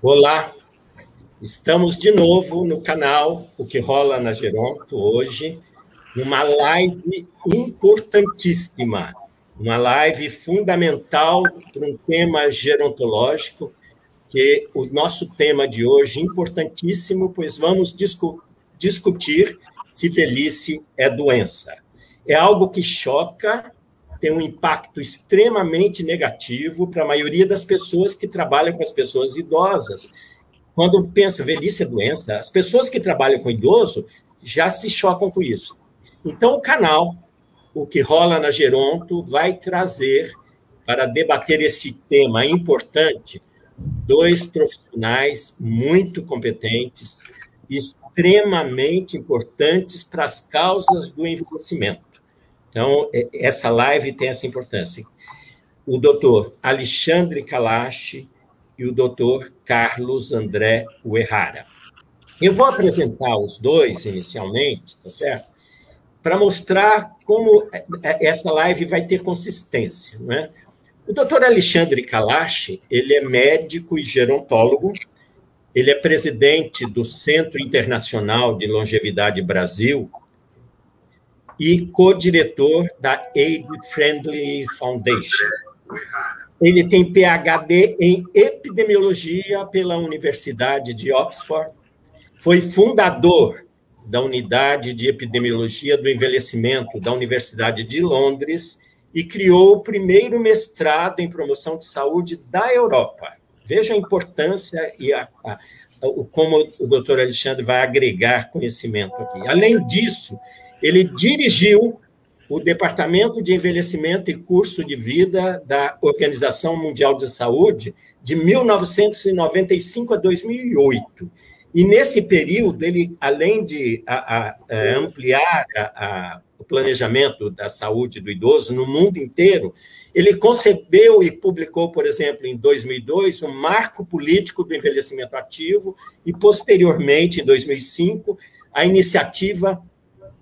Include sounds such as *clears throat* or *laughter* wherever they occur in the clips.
Olá, estamos de novo no canal O que rola na Geronto hoje, numa live importantíssima, uma live fundamental para um tema gerontológico, que o nosso tema de hoje importantíssimo, pois vamos discu discutir se velhice é doença. É algo que choca tem um impacto extremamente negativo para a maioria das pessoas que trabalham com as pessoas idosas. Quando pensa velhice é doença, as pessoas que trabalham com idoso já se chocam com isso. Então, o canal, o que rola na Geronto, vai trazer para debater esse tema importante dois profissionais muito competentes, extremamente importantes para as causas do envelhecimento. Então, é, essa live tem essa importância. O doutor Alexandre Kalash e o doutor Carlos André Uerrara. Eu vou apresentar os dois inicialmente, tá certo? Para mostrar como é, é, essa live vai ter consistência, né? O doutor Alexandre Kalash, ele é médico e gerontólogo, ele é presidente do Centro Internacional de Longevidade Brasil, e co-diretor da Aid Friendly Foundation. Ele tem PhD em epidemiologia pela Universidade de Oxford, foi fundador da Unidade de Epidemiologia do Envelhecimento da Universidade de Londres e criou o primeiro mestrado em promoção de saúde da Europa. Veja a importância e a, a, como o doutor Alexandre vai agregar conhecimento aqui. Além disso, ele dirigiu o Departamento de Envelhecimento e Curso de Vida da Organização Mundial de Saúde de 1995 a 2008. E nesse período, ele, além de a, a, ampliar a, o planejamento da saúde do idoso no mundo inteiro, ele concebeu e publicou, por exemplo, em 2002, um marco político do envelhecimento ativo e, posteriormente, em 2005, a iniciativa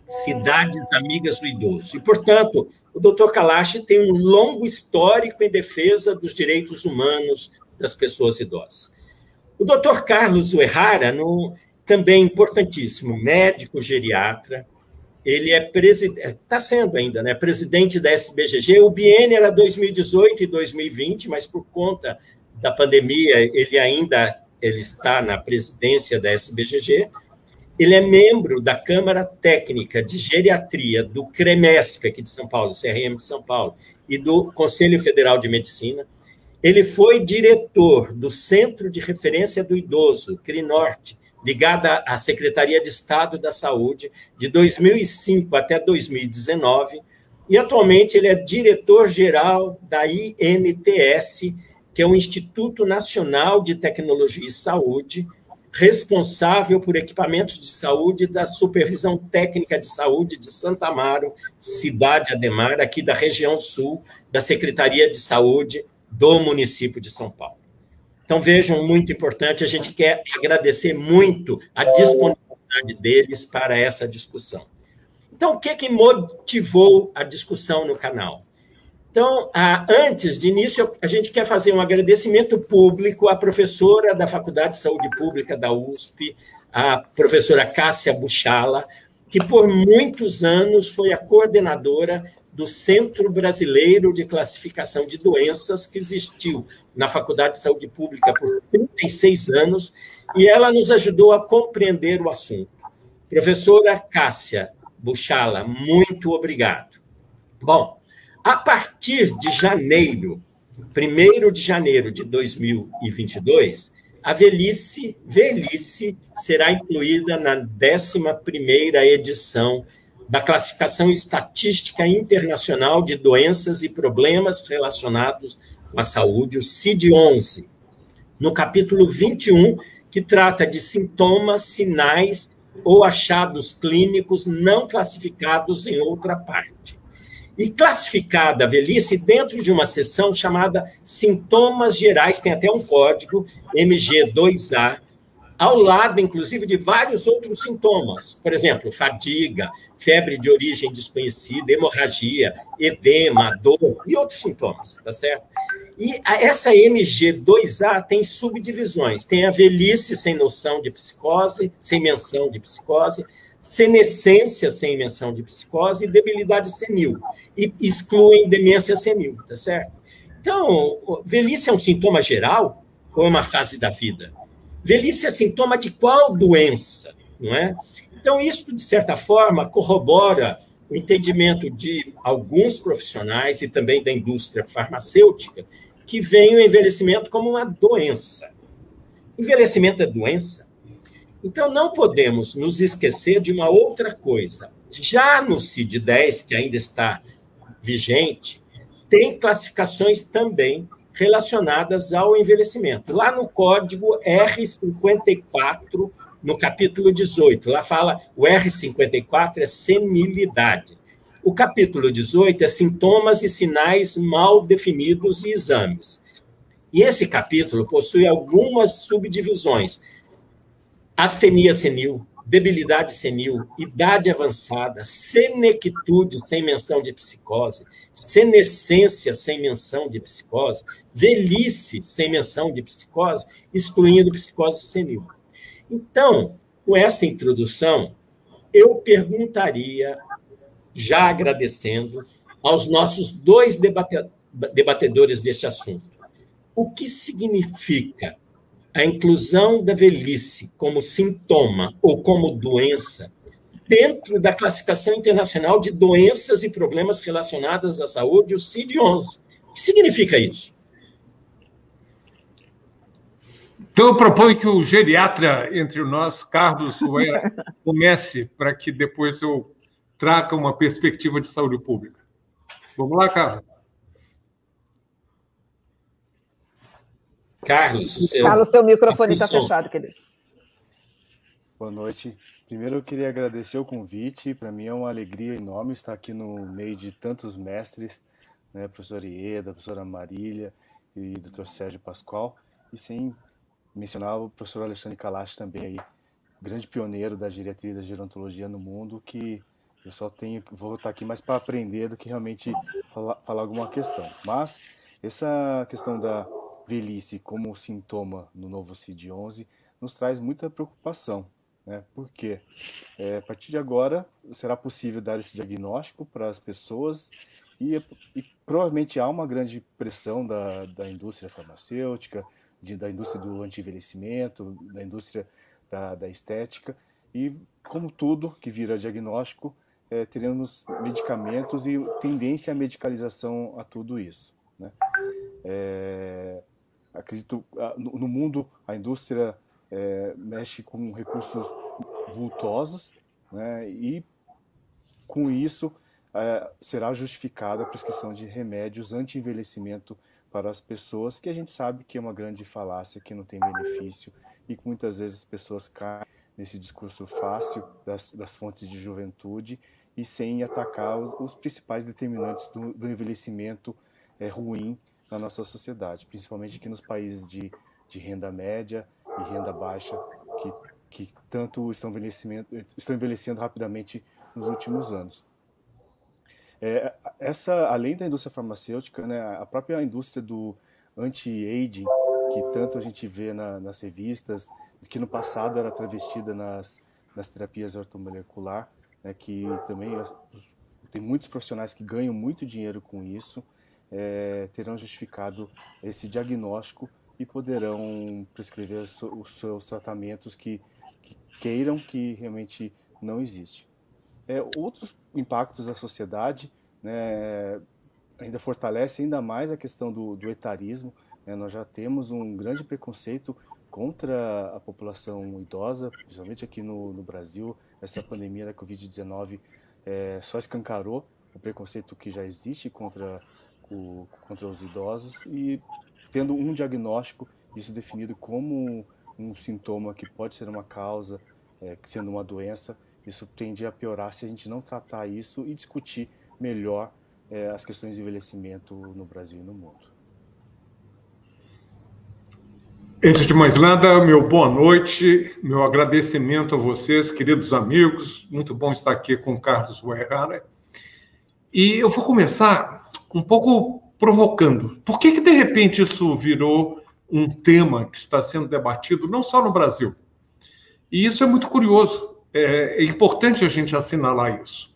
cidades amigas do idoso. E, portanto, o doutor Kalash tem um longo histórico em defesa dos direitos humanos das pessoas idosas. O doutor Carlos Uerrara, no, também importantíssimo, médico geriatra, ele é presidente, está sendo ainda, né, presidente da SBGG. O biênio era 2018 e 2020, mas por conta da pandemia, ele ainda ele está na presidência da SBGG. Ele é membro da Câmara Técnica de Geriatria do CREMESC, aqui de São Paulo, CRM de São Paulo, e do Conselho Federal de Medicina. Ele foi diretor do Centro de Referência do Idoso, CRINORTE, ligada à Secretaria de Estado da Saúde, de 2005 até 2019, e atualmente ele é diretor-geral da INTS, que é o Instituto Nacional de Tecnologia e Saúde, responsável por equipamentos de saúde da Supervisão Técnica de Saúde de Santa Amaro, cidade Ademar, aqui da região sul, da Secretaria de Saúde do município de São Paulo. Então, vejam, muito importante, a gente quer agradecer muito a disponibilidade deles para essa discussão. Então, o que, que motivou a discussão no canal? Então, antes de início, a gente quer fazer um agradecimento público à professora da Faculdade de Saúde Pública da USP, a professora Cássia Buchala, que por muitos anos foi a coordenadora do Centro Brasileiro de Classificação de Doenças, que existiu na Faculdade de Saúde Pública por 36 anos, e ela nos ajudou a compreender o assunto. Professora Cássia Buchala, muito obrigado. Bom, a partir de janeiro, 1 de janeiro de 2022, a velhice, velhice será incluída na 11ª edição da Classificação Estatística Internacional de Doenças e Problemas Relacionados com a Saúde, o CID-11, no capítulo 21, que trata de sintomas, sinais ou achados clínicos não classificados em outra parte e classificada a velhice dentro de uma seção chamada Sintomas Gerais, tem até um código MG2A, ao lado, inclusive, de vários outros sintomas, por exemplo, fadiga, febre de origem desconhecida, hemorragia, edema, dor e outros sintomas, tá certo? E essa MG2A tem subdivisões. Tem a velhice sem noção de psicose, sem menção de psicose, senescência sem menção de psicose e debilidade senil. E excluem demência senil, tá certo? Então, velhice é um sintoma geral ou é uma fase da vida? Velhice é sintoma de qual doença, não é? Então, isso, de certa forma, corrobora o entendimento de alguns profissionais e também da indústria farmacêutica que veem o envelhecimento como uma doença. Envelhecimento é doença? Então, não podemos nos esquecer de uma outra coisa. Já no CID-10, que ainda está vigente, tem classificações também relacionadas ao envelhecimento. Lá no código R54, no capítulo 18, lá fala o R54 é senilidade. O capítulo 18 é sintomas e sinais mal definidos e exames. E esse capítulo possui algumas subdivisões. Astenia senil, debilidade senil, idade avançada, senectude sem menção de psicose, senescência sem menção de psicose, velhice sem menção de psicose, excluindo psicose senil. Então, com essa introdução, eu perguntaria, já agradecendo, aos nossos dois debatedores deste assunto, o que significa a inclusão da velhice como sintoma ou como doença dentro da classificação internacional de doenças e problemas relacionados à saúde, o CID-11. O que significa isso? Então, eu proponho que o geriatra entre nós, Carlos Uera, *laughs* comece para que depois eu traga uma perspectiva de saúde pública. Vamos lá, Carlos. Carlos, o seu... Carlos, seu microfone está fechado, querido. Boa noite. Primeiro, eu queria agradecer o convite. Para mim é uma alegria enorme estar aqui no meio de tantos mestres, né, professora Ieda, professora Marília e doutor Sérgio Pascoal. E sem mencionar o professor Alexandre Kalash também aí, grande pioneiro da geriatria e da gerontologia no mundo, que eu só tenho, vou estar aqui mais para aprender do que realmente falar, falar alguma questão. Mas essa questão da velhice como sintoma no novo CID-11 nos traz muita preocupação. Né? Por quê? É, a partir de agora, será possível dar esse diagnóstico para as pessoas e, e, provavelmente há uma grande pressão da, da indústria farmacêutica, de, da indústria do anti-envelhecimento, da indústria da, da, estética, e como tudo que vira diagnóstico, é, teremos medicamentos e tendência à medicalização a tudo isso. Né? É, acredito, no mundo, a indústria é, mexe com recursos vultosos, né, e com isso é, será justificada a prescrição de remédios anti-envelhecimento para as pessoas, que a gente sabe que é uma grande falácia, que não tem benefício, e que muitas vezes as pessoas caem nesse discurso fácil das, das fontes de juventude e sem atacar os, os principais determinantes do, do envelhecimento é, ruim na nossa sociedade, principalmente aqui nos países de, de renda média e renda baixa, que, que tanto estão, estão envelhecendo rapidamente nos últimos anos. É, essa, além da indústria farmacêutica, né, a própria indústria do anti-aging, que tanto a gente vê na, nas revistas, que no passado era travestida nas, nas terapias ortomolecular, né, que também tem muitos profissionais que ganham muito dinheiro com isso, é, terão justificado esse diagnóstico e poderão prescrever os seus tratamentos que, que queiram que realmente não existe. É, outros impactos da sociedade né, ainda fortalece ainda mais a questão do, do etarismo. Né, nós já temos um grande preconceito contra a população idosa, principalmente aqui no, no Brasil. Essa pandemia da Covid-19 é, só escancarou o preconceito que já existe contra o, contra os idosos e tendo um diagnóstico, isso definido como um sintoma que pode ser uma causa, é, sendo uma doença, isso tende a piorar se a gente não tratar isso e discutir melhor é, as questões de envelhecimento no Brasil e no mundo. Antes de mais nada, meu boa noite, meu agradecimento a vocês, queridos amigos. Muito bom estar aqui com o Carlos Uerrara. E eu vou começar um pouco provocando. Por que, que, de repente, isso virou um tema que está sendo debatido, não só no Brasil? E isso é muito curioso. É, é importante a gente assinalar isso.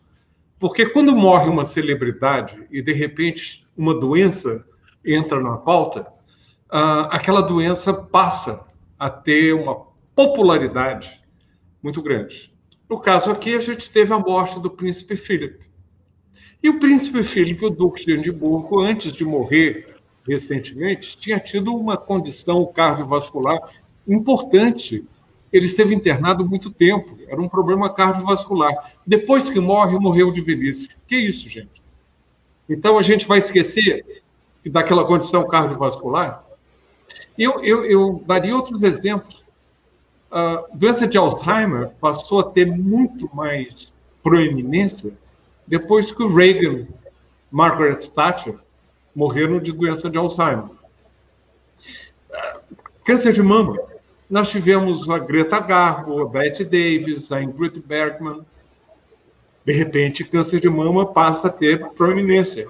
Porque quando morre uma celebridade e, de repente, uma doença entra na pauta, ah, aquela doença passa a ter uma popularidade muito grande. No caso aqui, a gente teve a morte do príncipe Philip. E o príncipe Philip, o duque de Edimburgo, antes de morrer recentemente, tinha tido uma condição cardiovascular importante. Ele esteve internado muito tempo, era um problema cardiovascular. Depois que morre, morreu de velhice. Que isso, gente? Então a gente vai esquecer daquela condição cardiovascular? Eu, eu, eu daria outros exemplos. A doença de Alzheimer passou a ter muito mais proeminência depois que o Reagan, Margaret Thatcher, morreram de doença de Alzheimer. Câncer de mama. Nós tivemos a Greta Garbo, a Bette Davis, a Ingrid Bergman. De repente, câncer de mama passa a ter proeminência.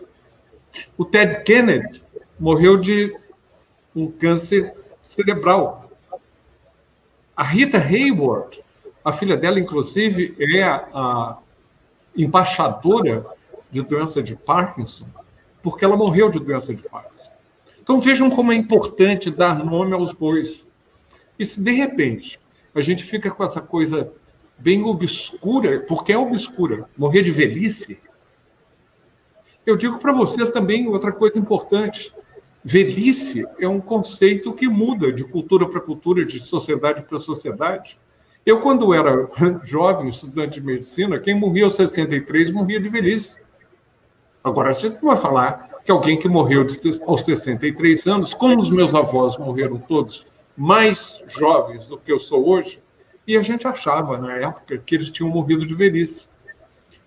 O Ted Kennedy morreu de um câncer cerebral. A Rita Hayward, a filha dela, inclusive, é a embaixadora de doença de Parkinson, porque ela morreu de doença de Parkinson. Então vejam como é importante dar nome aos bois. E se de repente a gente fica com essa coisa bem obscura, porque é obscura, morrer de velhice, eu digo para vocês também outra coisa importante. Velhice é um conceito que muda de cultura para cultura, de sociedade para sociedade. Eu, quando era jovem, estudante de medicina, quem morria aos 63 morria de velhice. Agora, a gente não vai falar que alguém que morreu aos 63 anos, como os meus avós morreram todos mais jovens do que eu sou hoje, e a gente achava, na época, que eles tinham morrido de velhice.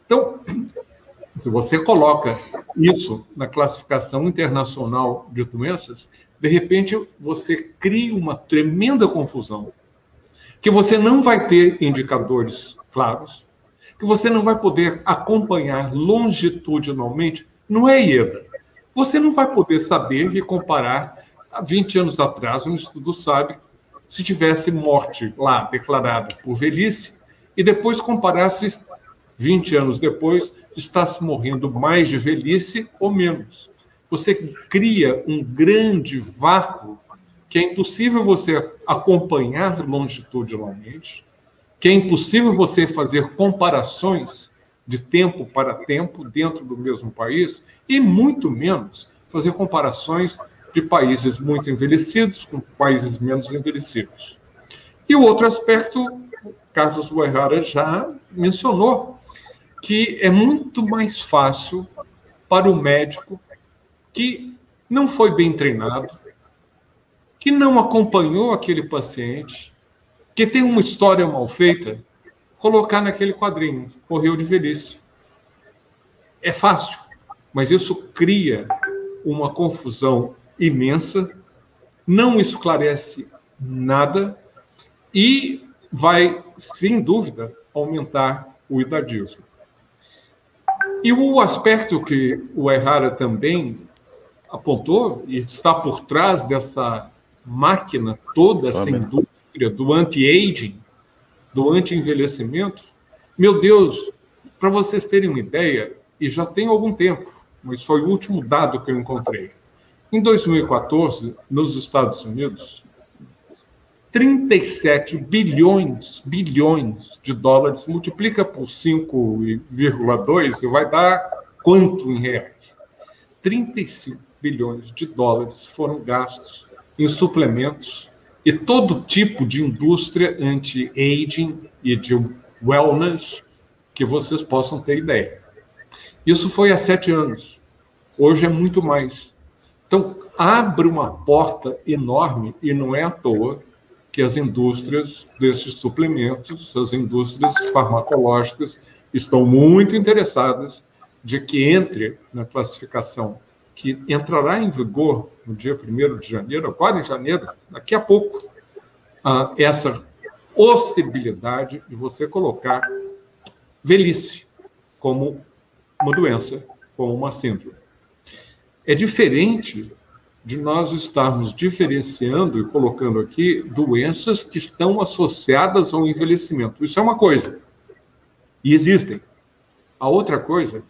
Então, *clears throat* se você coloca isso na classificação internacional de doenças, de repente você cria uma tremenda confusão, que você não vai ter indicadores claros, que você não vai poder acompanhar longitudinalmente, não é IEDA. Você não vai poder saber e comparar há 20 anos atrás, um estudo sabe, se tivesse morte lá declarada por velhice, e depois comparasse 20 anos depois está se morrendo mais de velhice ou menos. Você cria um grande vácuo que é impossível você acompanhar longitudinalmente, que é impossível você fazer comparações de tempo para tempo dentro do mesmo país, e muito menos fazer comparações de países muito envelhecidos com países menos envelhecidos. E o outro aspecto, Carlos Boerrara já mencionou, que é muito mais fácil para o médico que não foi bem treinado, que não acompanhou aquele paciente, que tem uma história mal feita, colocar naquele quadrinho, morreu de velhice. É fácil, mas isso cria uma confusão imensa, não esclarece nada e vai, sem dúvida, aumentar o idadismo. E o aspecto que o Errara também apontou, e está por trás dessa máquina toda, essa indústria do anti-aging, do anti-envelhecimento, meu Deus, para vocês terem uma ideia, e já tem algum tempo, mas foi o último dado que eu encontrei. Em 2014, nos Estados Unidos, 37 bilhões, bilhões de dólares, multiplica por 5,2 e vai dar quanto em reais? 35 bilhões de dólares foram gastos em suplementos e todo tipo de indústria anti-aging e de wellness que vocês possam ter ideia. Isso foi há sete anos. Hoje é muito mais. Então, abre uma porta enorme, e não é à toa, que as indústrias desses suplementos, as indústrias farmacológicas, estão muito interessadas de que entre na classificação que entrará em vigor no dia 1 de janeiro, agora em janeiro, daqui a pouco, essa possibilidade de você colocar velhice como uma doença, como uma síndrome. É diferente de nós estarmos diferenciando e colocando aqui doenças que estão associadas ao envelhecimento. Isso é uma coisa. E existem. A outra coisa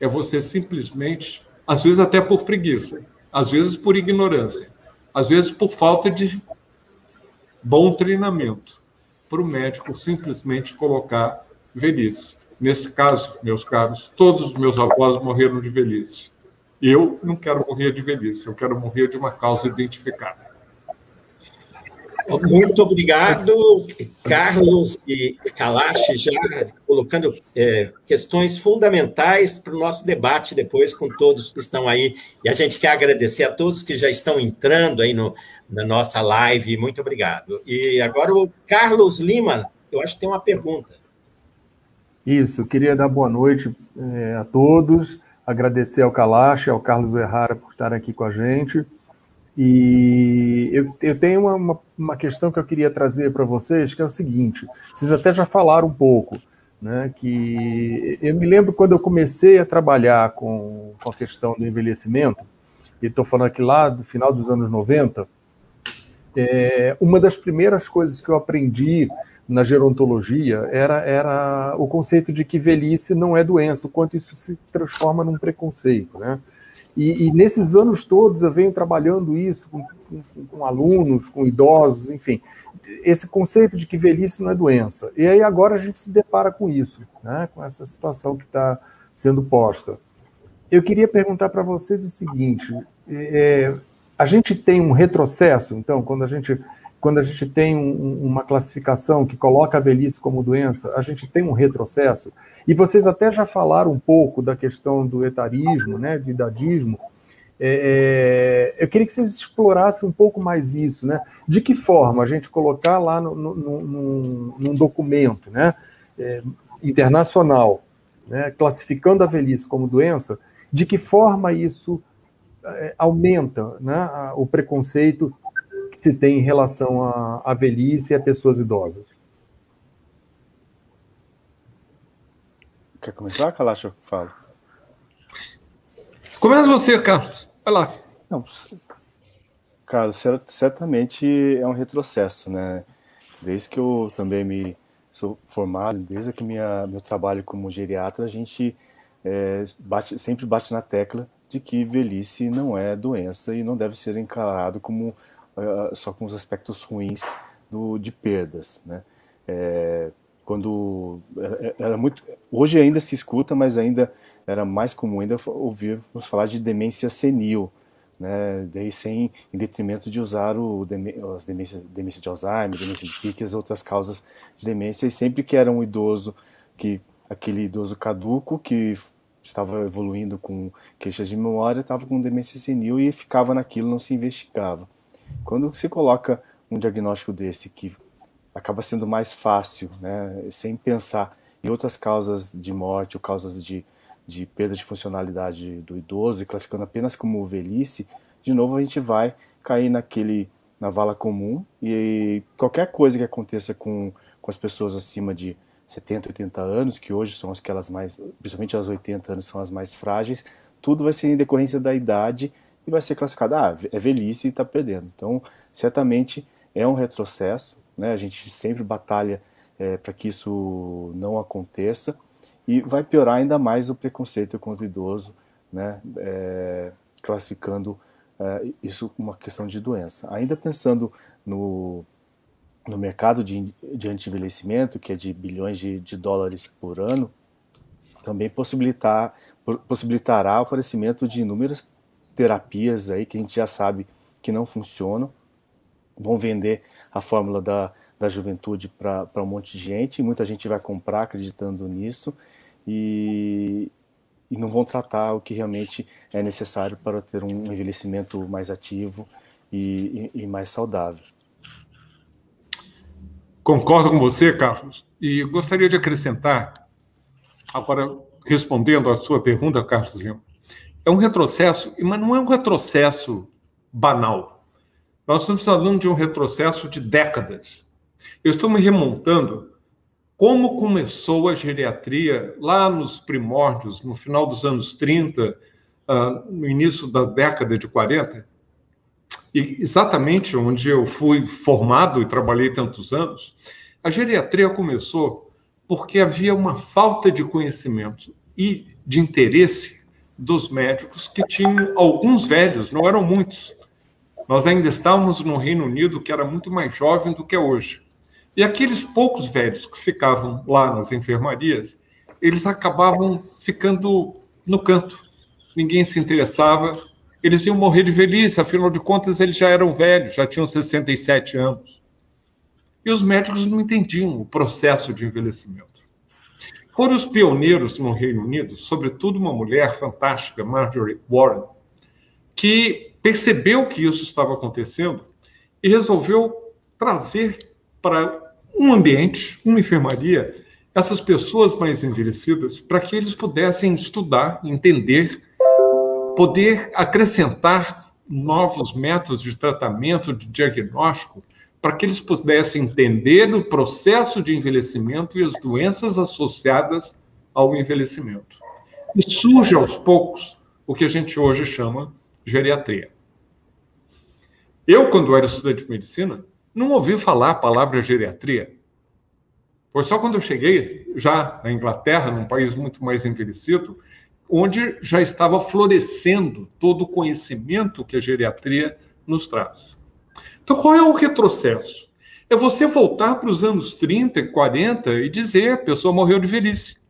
é você simplesmente, às vezes até por preguiça, às vezes por ignorância, às vezes por falta de bom treinamento, para o médico simplesmente colocar velhice. Nesse caso, meus caros, todos os meus avós morreram de velhice. Eu não quero morrer de velhice, eu quero morrer de uma causa identificada. Muito obrigado, Carlos e Kalash, já colocando é, questões fundamentais para o nosso debate depois com todos que estão aí. E a gente quer agradecer a todos que já estão entrando aí no, na nossa live. Muito obrigado. E agora o Carlos Lima, eu acho que tem uma pergunta. Isso, queria dar boa noite é, a todos agradecer ao Kalash, ao Carlos Errara por estar aqui com a gente. E eu, eu tenho uma, uma, questão que eu queria trazer para vocês, que é o seguinte: vocês até já falaram um pouco, né? Que eu me lembro quando eu comecei a trabalhar com, com a questão do envelhecimento, e estou falando aqui lá do final dos anos 90, é, uma das primeiras coisas que eu aprendi na gerontologia era, era o conceito de que velhice não é doença, o quanto isso se transforma num preconceito. Né? E, e nesses anos todos eu venho trabalhando isso com, com, com, alunos, com idosos, enfim, esse conceito de que velhice não é doença. E aí agora a gente se depara com isso, né? com essa situação que está sendo posta. Eu queria perguntar para vocês o seguinte: é, a gente tem um retrocesso, então, quando a gente quando a gente tem um, uma classificação que coloca a velhice como doença, a gente tem um retrocesso. E vocês até já falaram um pouco da questão do etarismo, né, do idadismo. É, é, eu queria que vocês explorassem um pouco mais isso, né? De que forma a gente colocar lá no, no, num documento né, é, internacional, né, classificando a velhice como doença, de que forma isso é, aumenta né, o preconceito se tem em relação à, à velhice e a pessoas idosas. Quer começar, Kalash? Fala. Começa você, Carlos. Vai lá. Não, cara, certamente é um retrocesso, né? Desde que eu também me sou formado, desde que minha, meu trabalho como geriatra, a gente é, bate, sempre bate na tecla de que velhice não é doença e não deve ser encarado como uh, só com os aspectos ruins do, de perdas, né? É, quando era muito, hoje ainda se escuta, mas ainda era mais comum ainda ouvirmos falar de demência senil, né? Daí sem em detrimento de usar o as demência, demência de Alzheimer, demência de Pique, as outras causas de demência, e sempre que era um idoso que aquele idoso caduco que estava evoluindo com queixas de memória, estava com demência senil e ficava naquilo, não se investigava. Quando se coloca um diagnóstico desse que acaba sendo mais fácil, né, sem pensar em outras causas de morte ou causas de, de perda de funcionalidade do idoso e classificando apenas como velhice, de novo a gente vai cair naquele na vala comum e qualquer coisa que aconteça com, com as pessoas acima de 70, 80 anos, que hoje são aquelas mais, principalmente as 80 anos são as mais frágeis, tudo vai ser em decorrência da idade e vai ser classificado, ah, é velhice e está perdendo. Então, certamente é um retrocesso, né? a gente sempre batalha é, para que isso não aconteça e vai piorar ainda mais o preconceito contra o idoso, né? É, classificando é, isso como uma questão de doença. Ainda pensando no, no mercado de, de anti-envelhecimento, que é de bilhões de, de dólares por ano, também possibilitar, possibilitará o aparecimento de inúmeras terapias aí que a gente já sabe que não funcionam, vão vender a fórmula da, da juventude para um monte de gente, muita gente vai comprar acreditando nisso. E, e não vão tratar o que realmente é necessário para ter um envelhecimento mais ativo e, e, e mais saudável. Concordo com você, Carlos, e gostaria de acrescentar, agora respondendo à sua pergunta, Carlos Lima, é um retrocesso, mas não é um retrocesso banal. Nós estamos falando de um retrocesso de décadas. Eu estou me remontando como começou a geriatria lá nos primórdios, no final dos anos 30, uh, no início da década de 40, e exatamente onde eu fui formado e trabalhei tantos anos, a geriatria começou porque havia uma falta de conhecimento e de interesse dos médicos que tinham alguns velhos, não eram muitos. Nós ainda estávamos no Reino Unido, que era muito mais jovem do que é hoje. E aqueles poucos velhos que ficavam lá nas enfermarias, eles acabavam ficando no canto. Ninguém se interessava. Eles iam morrer de velhice, afinal de contas, eles já eram velhos, já tinham 67 anos. E os médicos não entendiam o processo de envelhecimento. Foram os pioneiros no Reino Unido, sobretudo uma mulher fantástica, Marjorie Warren, que percebeu que isso estava acontecendo e resolveu trazer para um ambiente, uma enfermaria, essas pessoas mais envelhecidas, para que eles pudessem estudar, entender, poder acrescentar novos métodos de tratamento, de diagnóstico, para que eles pudessem entender o processo de envelhecimento e as doenças associadas ao envelhecimento. E surge aos poucos o que a gente hoje chama geriatria. Eu, quando era estudante de medicina, não ouvi falar a palavra geriatria. Foi só quando eu cheguei, já na Inglaterra, num país muito mais envelhecido, onde já estava florescendo todo o conhecimento que a geriatria nos traz. Então, qual é o retrocesso? É você voltar para os anos 30, 40 e dizer a pessoa morreu de velhice.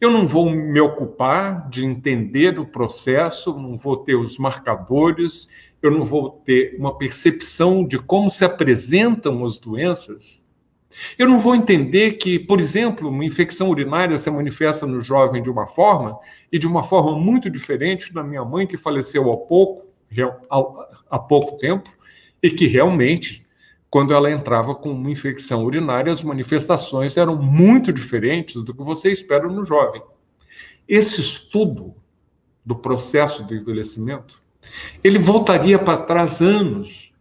Eu não vou me ocupar de entender o processo, não vou ter os marcadores, eu não vou ter uma percepção de como se apresentam as doenças. Eu não vou entender que, por exemplo, uma infecção urinária se manifesta no jovem de uma forma e de uma forma muito diferente da minha mãe, que faleceu há pouco, há pouco tempo, e que realmente, quando ela entrava com uma infecção urinária, as manifestações eram muito diferentes do que você espera no jovem. Esse estudo do processo do envelhecimento, ele voltaria para trás anos,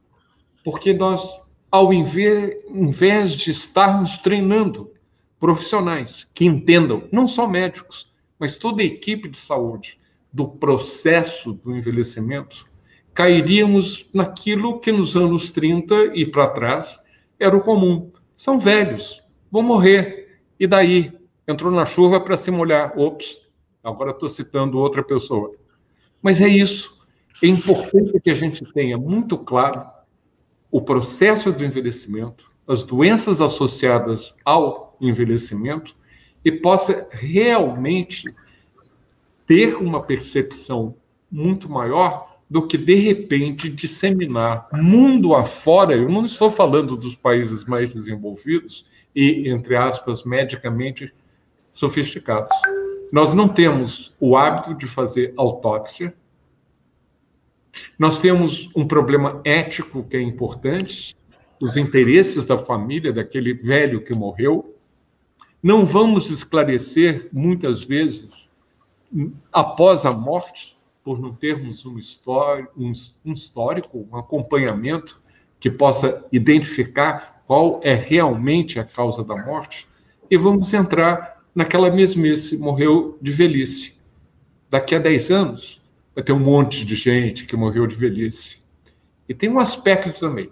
porque nós, ao invés de estarmos treinando profissionais que entendam, não só médicos, mas toda a equipe de saúde, do processo do envelhecimento, cairíamos naquilo que nos anos 30 e para trás era o comum. São velhos, vão morrer. E daí? Entrou na chuva para se molhar. Ops, agora estou citando outra pessoa. Mas é isso. É importante que a gente tenha muito claro o processo do envelhecimento, as doenças associadas ao envelhecimento e possa realmente ter uma percepção muito maior do que, de repente, disseminar mundo afora. Eu não estou falando dos países mais desenvolvidos e, entre aspas, medicamente sofisticados. Nós não temos o hábito de fazer autópsia. Nós temos um problema ético que é importante, os interesses da família daquele velho que morreu. Não vamos esclarecer, muitas vezes, após a morte, por não termos um histórico, um, um histórico, um acompanhamento que possa identificar qual é realmente a causa da morte, e vamos entrar naquela mesmice, morreu de velhice. Daqui a 10 anos, vai ter um monte de gente que morreu de velhice. E tem um aspecto também,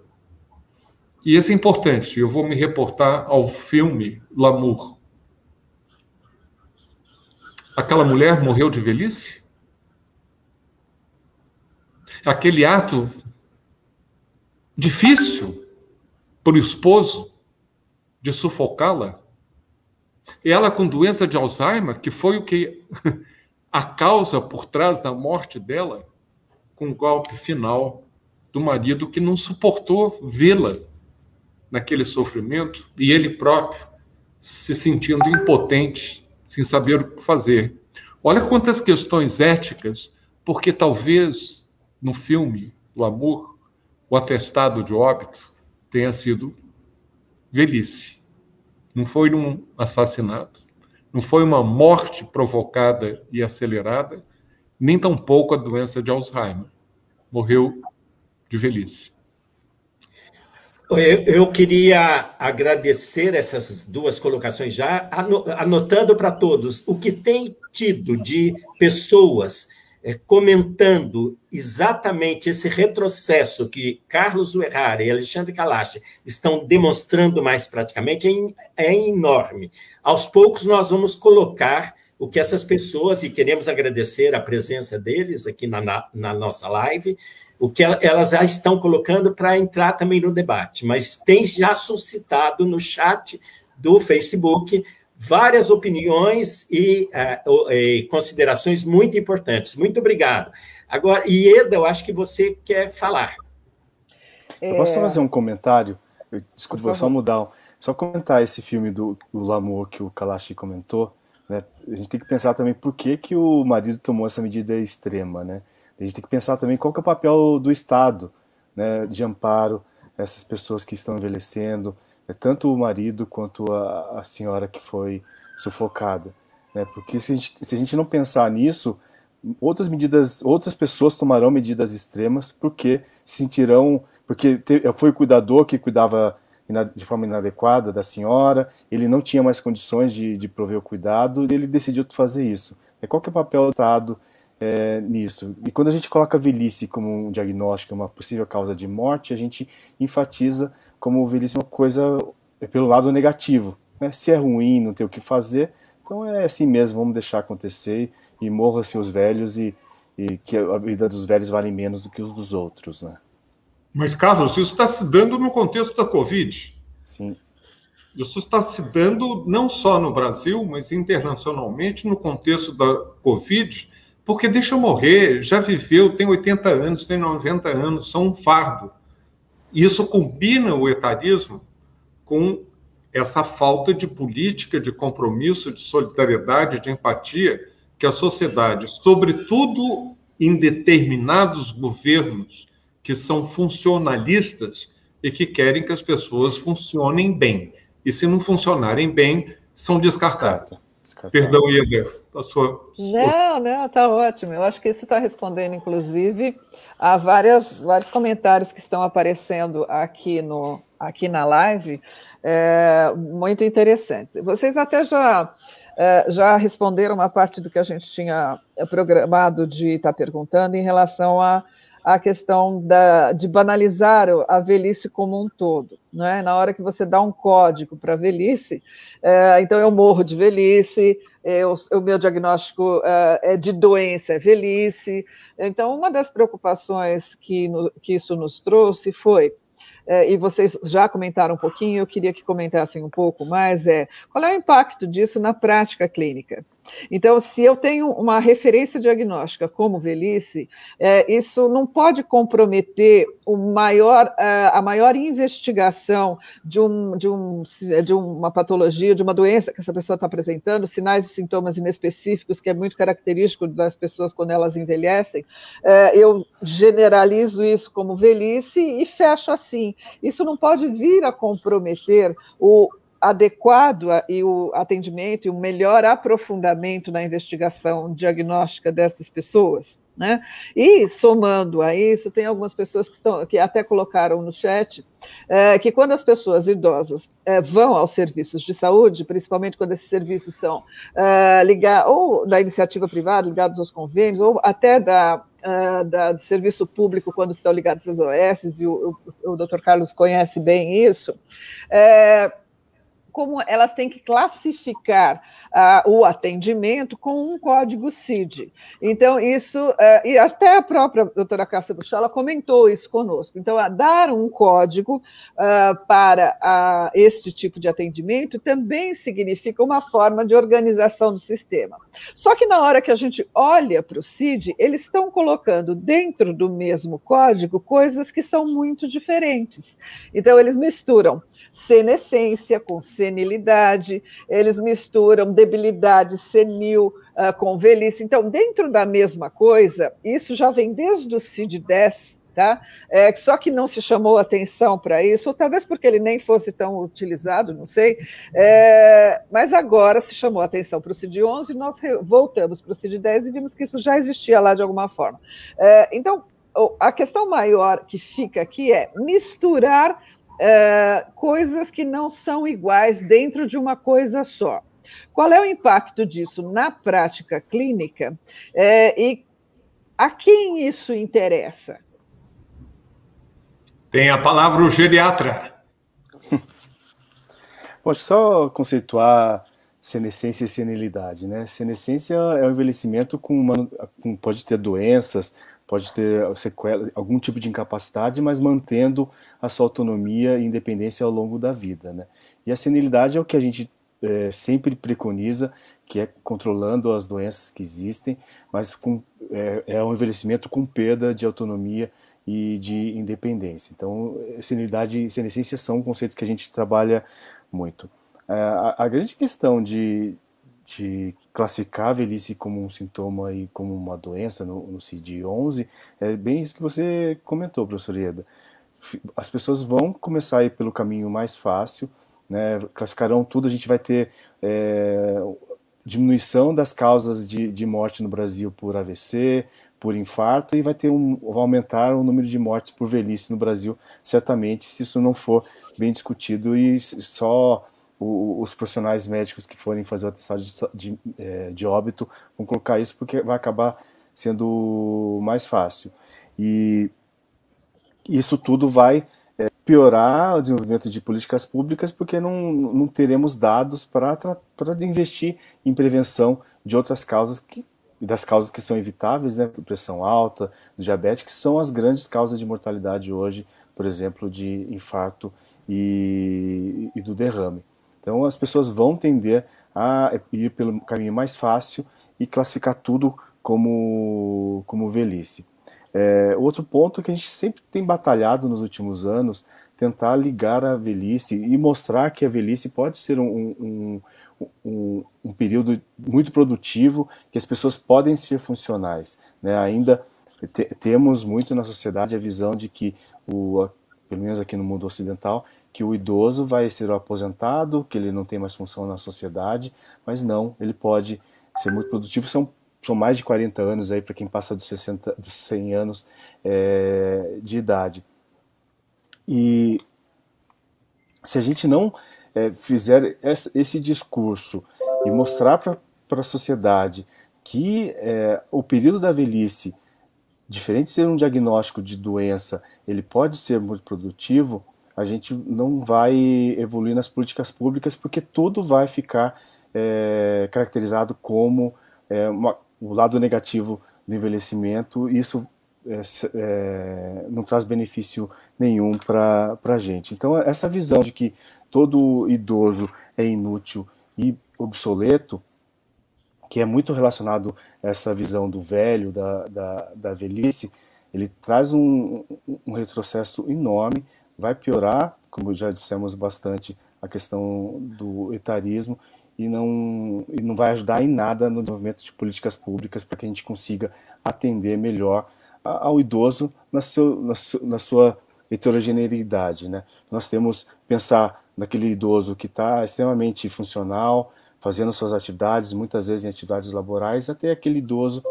e esse é importante, eu vou me reportar ao filme L'amour. Aquela mulher morreu de velhice? Aquele ato difícil para o esposo de sufocá-la. Ela com doença de Alzheimer, que foi o que *laughs* a causa por trás da morte dela, com o golpe final do marido que não suportou vê-la naquele sofrimento e ele próprio se sentindo impotente, sem saber o que fazer. Olha quantas questões éticas, porque talvez no filme O Amor, o atestado de óbito tenha sido velhice. Não foi um assassinato, não foi uma morte provocada e acelerada, nem tampouco a doença de Alzheimer. Morreu de velhice. Eu, queria agradecer essas duas colocações já, anotando para todos o que tem tido de pessoas comentando exatamente esse retrocesso que Carlos Uerrara e Alexandre Kalash estão demonstrando mais praticamente é, é enorme. Aos poucos, nós vamos colocar o que essas pessoas, e queremos agradecer a presença deles aqui na, na, na nossa live, o que elas já estão colocando para entrar também no debate, mas tem já suscitado no chat do Facebook várias opiniões e, uh, e, considerações muito importantes. Muito obrigado. Agora, Ieda, eu acho que você quer falar. Eu posso fazer um comentário? Desculpa, vou só mudar. Só comentar esse filme do, do Lamour que o Kalashi comentou. Né? A gente tem que pensar também por que, que o marido tomou essa medida extrema. Né? A gente tem que pensar também qual que é o papel do Estado né, de amparo essas pessoas que estão envelhecendo, é tanto o marido quanto a, a senhora que foi sufocada. Né? Porque se a, gente, se a gente não pensar nisso, outras medidas, outras pessoas tomarão medidas extremas porque se sentirão, porque foi o cuidador que cuidava de forma inadequada da senhora, ele não tinha mais condições de, de prover o cuidado e ele decidiu fazer isso. É qual que é o papel do Estado é, nisso? E quando a gente coloca a velhice como um diagnóstico, uma possível causa de morte, a gente enfatiza como uma coisa é pelo lado negativo. Né? Se é ruim, não tem o que fazer, então é assim mesmo, vamos deixar acontecer e morram-se os velhos e, e, que a vida dos velhos vale menos do que os dos outros. Né? Mas, Carlos, isso está se dando no contexto da Covid. Sim. Isso está se dando não só no Brasil, mas internacionalmente no contexto da Covid, porque deixa eu morrer, já viveu, tem 80 anos, tem 90 anos, são um fardo. Isso combina o etarismo com essa falta de política, de compromisso, de solidariedade, de empatia que a sociedade, sobretudo em determinados governos que são funcionalistas e que querem que as pessoas funcionem bem. E se não funcionarem bem, são descartadas. Perdão, Ieder, a sua. Não, não, está ótimo. Eu acho que isso está respondendo, inclusive, a várias, vários comentários que estão aparecendo aqui, no, aqui na live, é, muito interessantes. Vocês até já, é, já responderam uma parte do que a gente tinha programado de estar tá perguntando em relação a a questão da, de banalizar a velhice como um todo. Né? Na hora que você dá um código para a velhice, é, então eu morro de velhice, eu, o meu diagnóstico é, é de doença é velhice. Então, uma das preocupações que, no, que isso nos trouxe foi é, e vocês já comentaram um pouquinho, eu queria que comentassem um pouco mais, é qual é o impacto disso na prática clínica? Então, se eu tenho uma referência diagnóstica como velhice, é, isso não pode comprometer maior, é, a maior investigação de, um, de, um, de uma patologia, de uma doença que essa pessoa está apresentando, sinais e sintomas inespecíficos, que é muito característico das pessoas quando elas envelhecem. É, eu generalizo isso como velhice e fecho assim. Isso não pode vir a comprometer o adequado e o atendimento e o melhor aprofundamento na investigação diagnóstica dessas pessoas. Né? E somando a isso, tem algumas pessoas que, estão, que até colocaram no chat é, que quando as pessoas idosas é, vão aos serviços de saúde, principalmente quando esses serviços são é, ligados ou da iniciativa privada, ligados aos convênios, ou até da, uh, da, do serviço público quando estão ligados às OS, e o, o, o Dr. Carlos conhece bem isso, é, como elas têm que classificar uh, o atendimento com um código CID. Então, isso, uh, e até a própria doutora Cássia Buchala comentou isso conosco. Então, dar um código uh, para este tipo de atendimento também significa uma forma de organização do sistema. Só que na hora que a gente olha para o CID, eles estão colocando dentro do mesmo código coisas que são muito diferentes. Então, eles misturam senescência com senilidade, eles misturam debilidade senil uh, com velhice. Então, dentro da mesma coisa, isso já vem desde o CID-10, tá? É, só que não se chamou atenção para isso, ou talvez porque ele nem fosse tão utilizado, não sei. É, mas agora se chamou atenção para o CID-11 e nós voltamos para o CID-10 e vimos que isso já existia lá de alguma forma. É, então, a questão maior que fica aqui é misturar é, coisas que não são iguais dentro de uma coisa só. Qual é o impacto disso na prática clínica? É, e a quem isso interessa? Tem a palavra o geriatra. *laughs* Pode só conceituar senescência e senilidade, né? Senescência é o envelhecimento com, uma, com pode ter doenças, pode ter sequela, algum tipo de incapacidade, mas mantendo a sua autonomia e independência ao longo da vida, né? E a senilidade é o que a gente é, sempre preconiza, que é controlando as doenças que existem, mas com, é, é um envelhecimento com perda de autonomia e de independência. Então, senilidade e senescência são conceitos que a gente trabalha muito. É, a, a, grande questão de, de classificar a velhice como um sintoma e como uma doença no, no CID-11 é bem isso que você comentou, professor Ieda. As pessoas vão começar a ir pelo caminho mais fácil, né, classificarão tudo, a gente vai ter é, diminuição das causas de, de morte no Brasil por AVC, por infarto e vai ter um, vai aumentar o número de mortes por velhice no Brasil, certamente, se isso não for bem discutido e só os profissionais médicos que forem fazer o atestado de, de, é, de, óbito vão colocar isso porque vai acabar sendo mais fácil. E isso tudo vai é, piorar o desenvolvimento de políticas públicas porque não, não teremos dados para investir em prevenção de outras causas que das causas que são evitáveis, né, pressão alta, diabetes, que são as grandes causas de mortalidade hoje, por exemplo, de infarto e, e do derrame. Então as pessoas vão tender a ir pelo caminho mais fácil e classificar tudo como, como velhice. É, outro ponto que a gente sempre tem batalhado nos últimos anos, tentar ligar a velhice e mostrar que a velhice pode ser um, um, um, um período muito produtivo, que as pessoas podem ser funcionais. Né? Ainda te, temos muito na sociedade a visão de que, o, pelo menos aqui no mundo ocidental, que o idoso vai ser o aposentado, que ele não tem mais função na sociedade, mas não, ele pode ser muito produtivo. São, são mais de 40 anos aí para quem passa dos, 60, dos 100 anos é, de idade. E se a gente não é, fizer esse discurso e mostrar para a sociedade que é, o período da velhice, diferente de ser um diagnóstico de doença, ele pode ser muito produtivo, a gente não vai evoluir nas políticas públicas porque tudo vai ficar é, caracterizado como é, uma, o lado negativo do envelhecimento. Isso é, é não traz benefício nenhum para a gente. Então, essa visão de que todo idoso é inútil e obsoleto, que é muito relacionado a essa visão do velho, da, da, da velhice, ele traz um, um retrocesso enorme vai piorar, como já dissemos bastante, a questão do etarismo e não, e não vai ajudar em nada no desenvolvimento de políticas públicas para que a gente consiga atender melhor ao idoso na, seu, na, su, na sua heterogeneidade. Né? Nós temos pensar naquele idoso que está extremamente funcional, fazendo suas atividades, muitas vezes em atividades laborais, até aquele idoso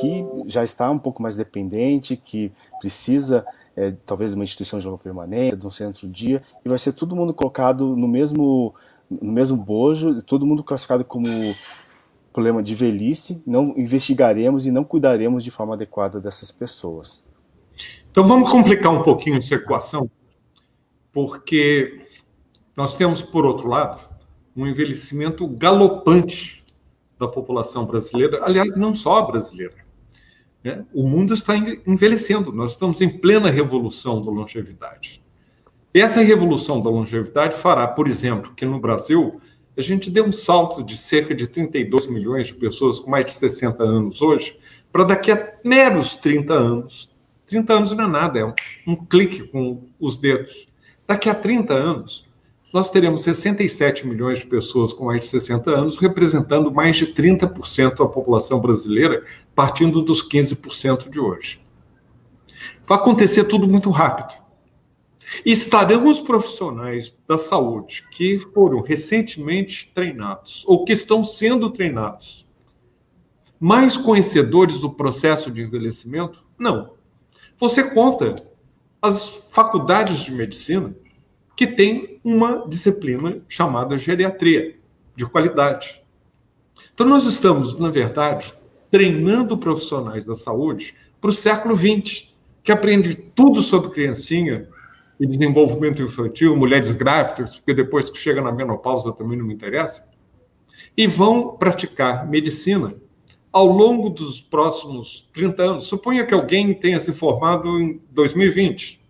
que já está um pouco mais dependente, que precisa é, talvez uma instituição de longa permanência, de um centro-dia, e vai ser todo mundo colocado no mesmo, no mesmo bojo, todo mundo classificado como problema de velhice, não investigaremos e não cuidaremos de forma adequada dessas pessoas. Então vamos complicar um pouquinho essa equação, porque nós temos, por outro lado, um envelhecimento galopante da população brasileira, aliás, não só brasileira, né? O mundo está envelhecendo, nós estamos em plena revolução da longevidade. Essa revolução da longevidade fará, por exemplo, que no Brasil a gente dê um salto de cerca de 32 milhões de pessoas com mais de 60 anos hoje, para daqui a meros 30 anos. 30 anos não é nada, é um, um clique com os dedos. Daqui a 30 anos, nós teremos 67 milhões de pessoas com mais de 60 anos, representando mais de 30% da população brasileira, partindo dos 15% de hoje. Vai acontecer tudo muito rápido. Estarão os profissionais da saúde que foram recentemente treinados, ou que estão sendo treinados, mais conhecedores do processo de envelhecimento? Não. Você conta as faculdades de medicina que tem uma disciplina chamada geriatria, de qualidade. Então, nós estamos, na verdade, treinando profissionais da saúde para o século XX, que aprende tudo sobre criancinha e desenvolvimento infantil, mulheres grávidas, porque depois que chega na menopausa também não me interessa, e vão praticar medicina ao longo dos próximos 30 anos. Suponha que alguém tenha se formado em 2020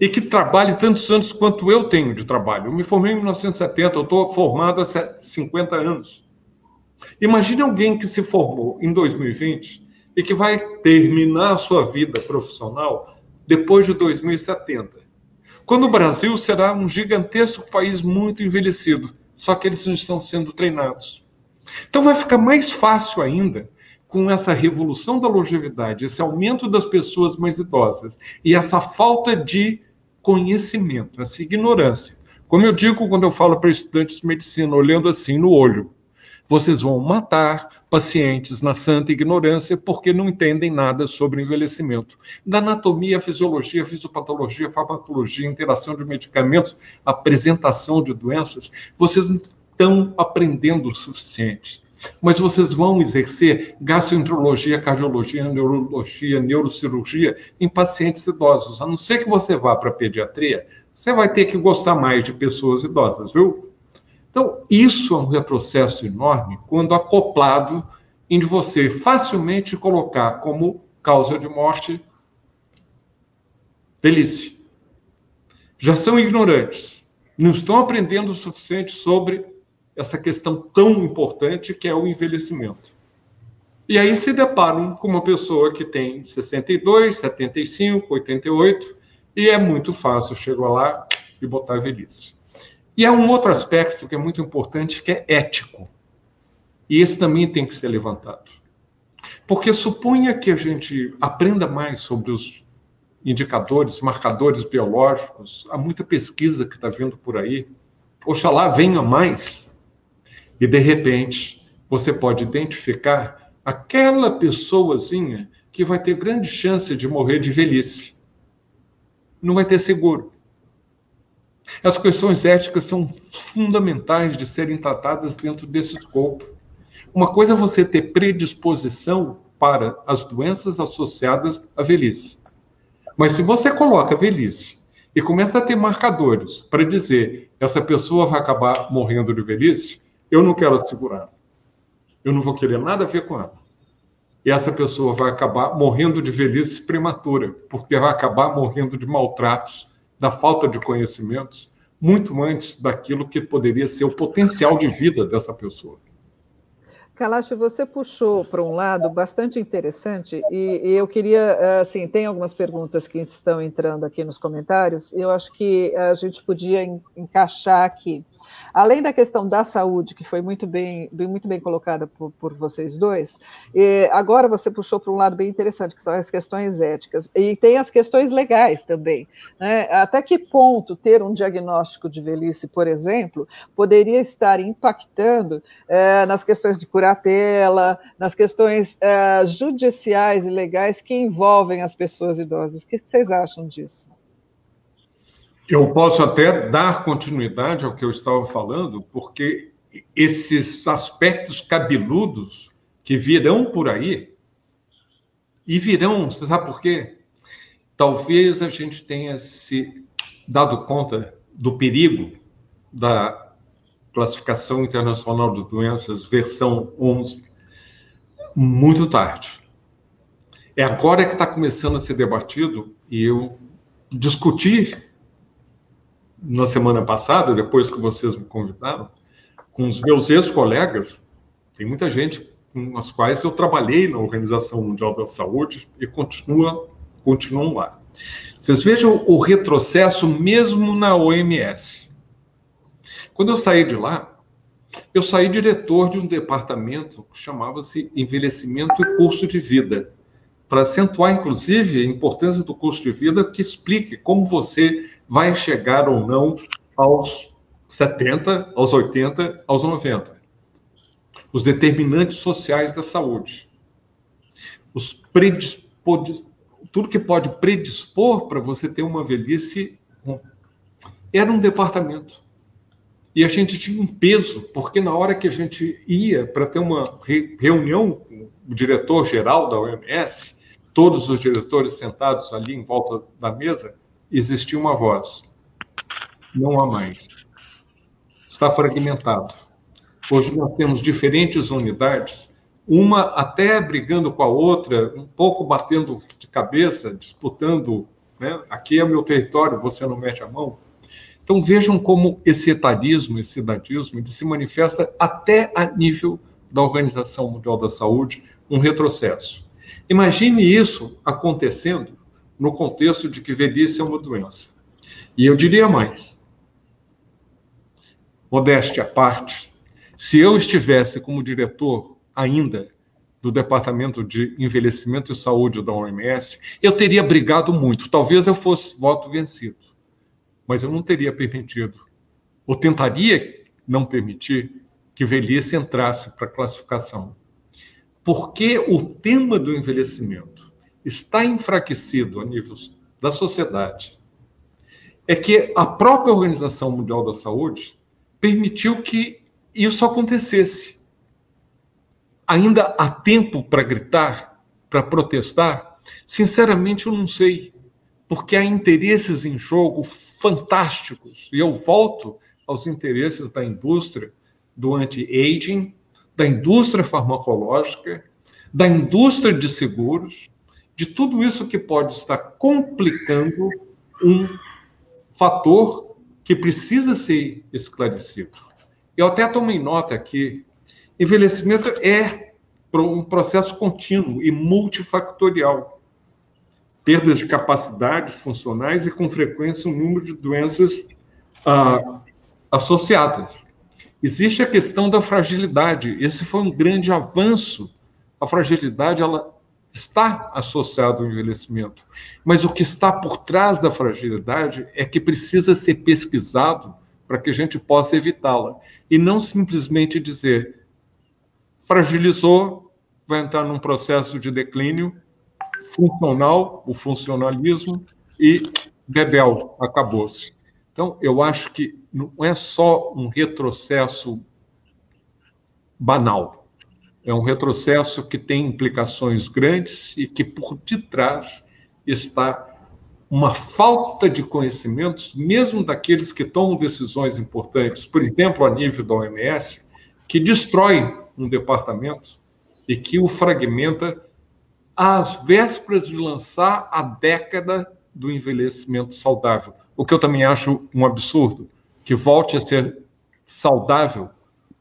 e que trabalhe tantos anos quanto eu tenho de trabalho. Eu me formei em 1970, eu estou formado há 50 anos. Imagine alguém que se formou em 2020 e que vai terminar a sua vida profissional depois de 2070. Quando o Brasil será um gigantesco país muito envelhecido, só que eles não estão sendo treinados. Então vai ficar mais fácil ainda com essa revolução da longevidade, esse aumento das pessoas mais idosas e essa falta de conhecimento, essa ignorância. Como eu digo quando eu falo para estudantes de medicina, olhando assim no olho, vocês vão matar pacientes na santa ignorância porque não entendem nada sobre envelhecimento. Da anatomia, fisiologia, fisiopatologia, farmacologia, interação de medicamentos, apresentação de doenças, vocês não estão aprendendo o suficiente. Mas vocês vão exercer gastroenterologia, cardiologia, neurologia, neurocirurgia em pacientes idosos. A não ser que você vá para pediatria, você vai ter que gostar mais de pessoas idosas, viu? Então, isso é um retrocesso enorme quando acoplado em você facilmente colocar como causa de morte velhice. Já são ignorantes, não estão aprendendo o suficiente sobre essa questão tão importante que é o envelhecimento. E aí se deparam com uma pessoa que tem 62, 75, 88 e é muito fácil chegar lá e botar velhice. E há um outro aspecto que é muito importante, que é ético. E esse também tem que ser levantado. Porque suponha que a gente aprenda mais sobre os indicadores, marcadores biológicos, há muita pesquisa que está vindo por aí. Oxalá venha mais. E, de repente, você pode identificar aquela pessoazinha que vai ter grande chance de morrer de velhice. Não vai ter seguro. As questões éticas são fundamentais de serem tratadas dentro desse escopo. Uma coisa é você ter predisposição para as doenças associadas à velhice. Mas se você coloca a velhice e começa a ter marcadores para dizer essa pessoa vai acabar morrendo de velhice, eu não quero assegurar. Eu não vou querer nada a ver com ela. E essa pessoa vai acabar morrendo de velhice prematura, porque vai acabar morrendo de maltratos da falta de conhecimentos, muito antes daquilo que poderia ser o potencial de vida dessa pessoa. Kalash, você puxou para um lado bastante interessante e, e, eu queria, assim, tem algumas perguntas que estão entrando aqui nos comentários, eu acho que a gente podia encaixar aqui. Além da questão da saúde, que foi muito bem, muito bem colocada por, por vocês dois, agora você puxou para um lado bem interessante, que são as questões éticas, e tem as questões legais também. Né? Até que ponto ter um diagnóstico de velhice, por exemplo, poderia estar impactando é, nas questões de curatela, nas questões é, judiciais e legais que envolvem as pessoas idosas? O que vocês acham disso? Eu posso até dar continuidade ao que eu estava falando, porque esses aspectos cabeludos que virão por aí, e virão, você sabe por quê? Talvez a gente tenha se dado conta do perigo da classificação internacional de doenças, versão 11, muito tarde. É agora que está começando a ser debatido, e eu discuti na semana passada, depois que vocês me convidaram, com os meus ex-colegas, tem muita gente com as quais eu trabalhei na Organização Mundial da Saúde e continua, continuam lá. Vocês vejam o retrocesso mesmo na OMS. Quando eu saí de lá, eu saí diretor de um departamento que chamava-se Envelhecimento e Curso de Vida, para acentuar, inclusive, a importância do curso de vida que explique como você vai chegar ou não aos 70, aos 80, aos 90. Os determinantes sociais da saúde. Os predispos... Tudo que pode predispor para você ter uma velhice. Era um departamento. e a gente tinha um peso, porque na hora que a gente ia para ter uma reunião com o diretor-geral da OMS, todos os diretores sentados ali em volta da mesa, existia uma voz. Não há mais. Está fragmentado. Hoje nós temos diferentes unidades, uma até brigando com a outra, um pouco batendo de cabeça, disputando, né? aqui é meu território, você não mete a mão. Então vejam como esse etarismo, esse cidadismo, se manifesta até a nível da Organização Mundial da Saúde, um retrocesso. Imagine isso acontecendo no contexto de que velhice é uma doença. E eu diria mais, modéstia à parte, se eu estivesse como diretor ainda do Departamento de Envelhecimento e Saúde da OMS, eu teria brigado muito. Talvez eu fosse voto vencido mas eu não teria permitido, ou tentaria não permitir, que velhice entrasse para a classificação. Porque o tema do envelhecimento está enfraquecido a nível da sociedade, é que a própria Organização Mundial da Saúde permitiu que isso acontecesse. Ainda há tempo para gritar, para protestar? Sinceramente, eu não sei, porque há interesses em jogo fantásticos. E eu volto aos interesses da indústria do anti-aging, da indústria farmacológica, da indústria de seguros, de tudo isso que pode estar complicando um fator que precisa ser esclarecido. Eu até tomei nota aqui, envelhecimento é um processo contínuo e multifactorial perdas de capacidades funcionais e, com frequência, um número de doenças ah, associadas. Existe a questão da fragilidade. Esse foi um grande avanço. A fragilidade ela está associada ao envelhecimento, mas o que está por trás da fragilidade é que precisa ser pesquisado para que a gente possa evitá-la. E não simplesmente dizer fragilizou, vai entrar num processo de declínio funcional, o funcionalismo, e Bebel, acabou-se. Então, eu acho que não é só um retrocesso banal, é um retrocesso que tem implicações grandes e que por detrás está uma falta de conhecimentos, mesmo daqueles que tomam decisões importantes, por exemplo, a nível da OMS, que destrói um departamento e que o fragmenta às vésperas de lançar a década do envelhecimento saudável. O que eu também acho um absurdo, que volte a ser saudável,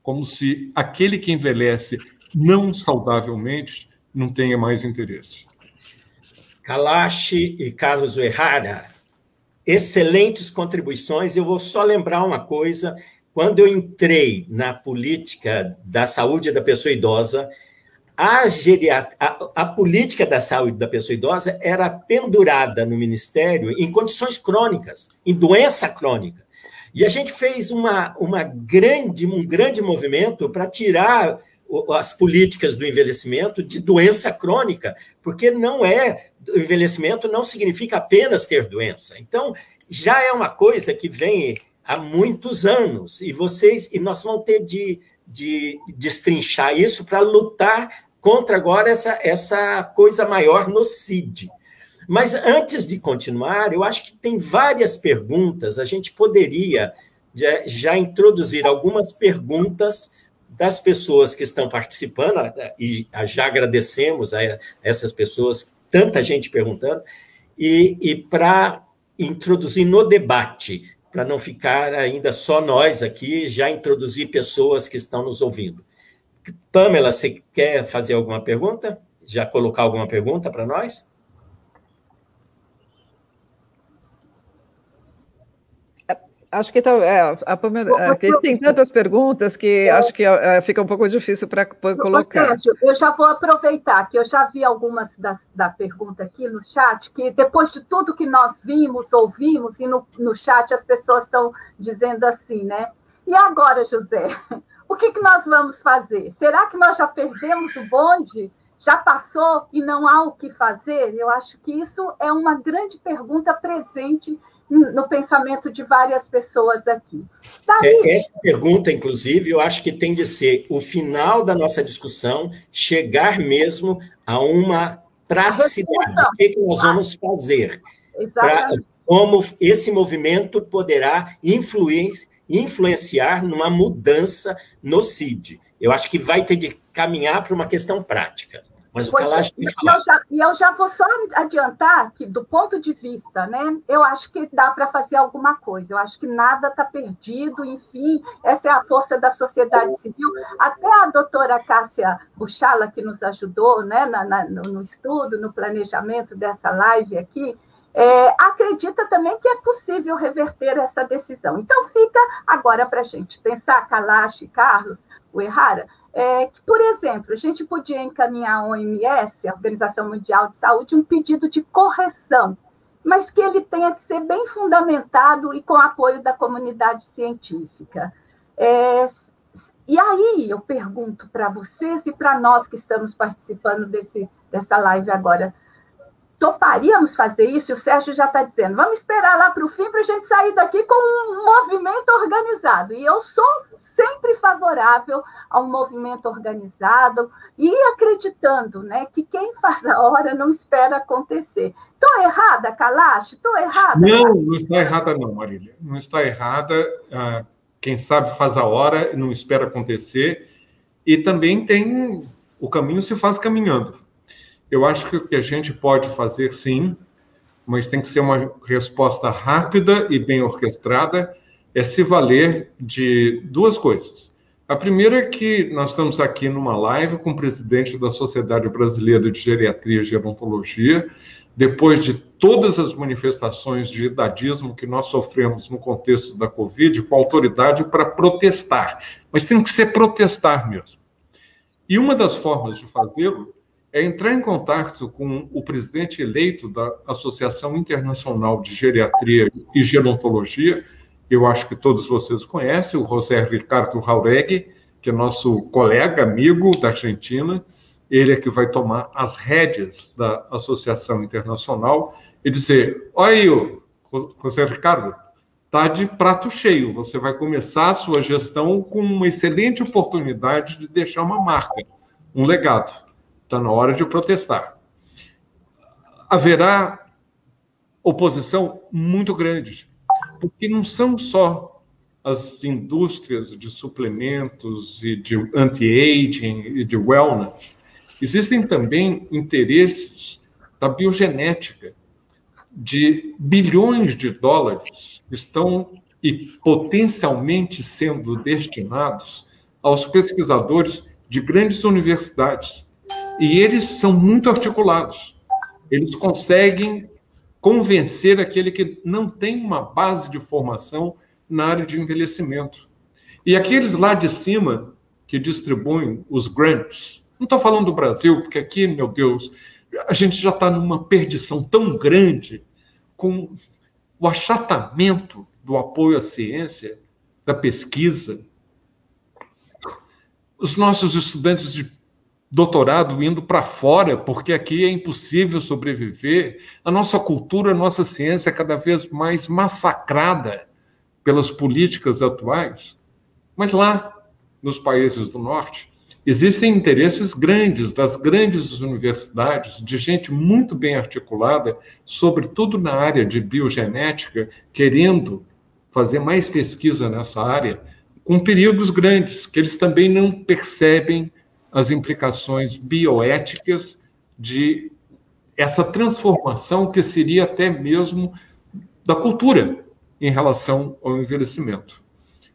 como se aquele que envelhece não saudavelmente não tenha mais interesse. Kalashi e Carlos Errara, excelentes contribuições. Eu vou só lembrar uma coisa: quando eu entrei na política da saúde da pessoa idosa, a, geriat... a, a, política da saúde da pessoa idosa era pendurada no Ministério em condições crônicas, em doença crônica. E a gente fez uma, uma grande, um grande movimento para tirar as políticas do envelhecimento de doença crônica, porque não é envelhecimento não significa apenas ter doença. Então, já é uma coisa que vem há muitos anos e vocês e nós vamos ter de, de destrinchar isso para lutar contra agora essa, essa coisa maior no CID. Mas antes de continuar, eu acho que tem várias perguntas, a gente poderia já introduzir algumas perguntas das pessoas que estão participando, e já agradecemos a essas pessoas, tanta gente perguntando, e, e para introduzir no debate, para não ficar ainda só nós aqui, já introduzir pessoas que estão nos ouvindo. Pamela, você quer fazer alguma pergunta? Já colocar alguma pergunta para nós? Acho que, tá, é, a Pamela, é, tem tantas perguntas que é, acho que é, fica um pouco difícil para colocar. Sérgio, eu já vou aproveitar que eu já vi algumas da, da pergunta aqui no chat, que depois de tudo que nós vimos, ouvimos, e no, no chat as pessoas estão dizendo assim, né? E agora, José, *laughs* o que, que nós vamos fazer? Será que nós já perdemos o bonde? Já passou e não há o que fazer? Eu acho que isso é uma grande pergunta presente no pensamento de várias pessoas aqui. Davi, é, Essa pergunta, inclusive, eu acho que tem de ser o final da nossa discussão, chegar mesmo a uma praticidade. O que, que nós vamos fazer? Pra, como esse movimento poderá influir, influenciar numa mudança no CID. Eu acho que vai ter de caminhar para uma questão prática. Mas o é, e eu, já, e eu já vou só adiantar que, do ponto de vista, né, eu acho que dá para fazer alguma coisa. Eu acho que nada está perdido, enfim, essa é a força da sociedade civil. Até a doutora Cássia Buchala, que nos ajudou né, na, na, no estudo, no planejamento dessa live aqui, é, acredita também que é possível reverter essa decisão. Então, fica agora para a gente pensar, Kalash, Carlos, o Errara, é, que, por exemplo, a gente podia encaminhar à OMS, a Organização Mundial de Saúde, um pedido de correção, mas que ele tenha que ser bem fundamentado e com apoio da comunidade científica. É, e aí eu pergunto para vocês e para nós que estamos participando desse, dessa live agora, toparíamos fazer isso? O Sérgio já está dizendo, vamos esperar lá para o fim para a gente sair daqui com um movimento organizado. E eu sou sempre favorável ao movimento organizado e acreditando né, que quem faz a hora não espera acontecer. Estou errada, Kalash? Estou errada? Não, não está errada não, Marília. Não está errada. Ah, quem sabe faz a hora, não espera acontecer. E também tem o caminho se faz caminhando. Eu acho que o que a gente pode fazer, sim, mas tem que ser uma resposta rápida e bem orquestrada, é se valer de duas coisas. A primeira é que nós estamos aqui numa live com o presidente da Sociedade Brasileira de Geriatria e Gerontologia, depois de todas as manifestações de idadismo que nós sofremos no contexto da Covid, com autoridade para protestar. Mas tem que ser protestar mesmo. E uma das formas de fazê-lo é entrar em contato com o presidente eleito da Associação Internacional de Geriatria e Gerontologia, eu acho que todos vocês conhecem, o José Ricardo Jauregui, que é nosso colega, amigo da Argentina, ele é que vai tomar as rédeas da Associação Internacional e dizer, olha aí, José Ricardo, está de prato cheio, você vai começar a sua gestão com uma excelente oportunidade de deixar uma marca, um legado. Está na hora de protestar. Haverá oposição muito grande, porque não são só as indústrias de suplementos e de anti-aging e de wellness. Existem também interesses da biogenética, de bilhões de dólares estão e potencialmente sendo destinados aos pesquisadores de grandes universidades e eles são muito articulados. Eles conseguem convencer aquele que não tem uma base de formação na área de envelhecimento. E aqueles lá de cima que distribuem os grants, não estou falando do Brasil, porque aqui, meu Deus, a gente já está numa perdição tão grande com o achatamento do apoio à ciência, da pesquisa. Os nossos estudantes de doutorado indo para fora, porque aqui é impossível sobreviver. A nossa cultura, a nossa ciência é cada vez mais massacrada pelas políticas atuais. Mas lá, nos países do norte, existem interesses grandes das grandes universidades, de gente muito bem articulada, sobretudo na área de biogenética, querendo fazer mais pesquisa nessa área, com perigos grandes, que eles também não percebem as implicações bioéticas de essa transformação que seria até mesmo da cultura em relação ao envelhecimento.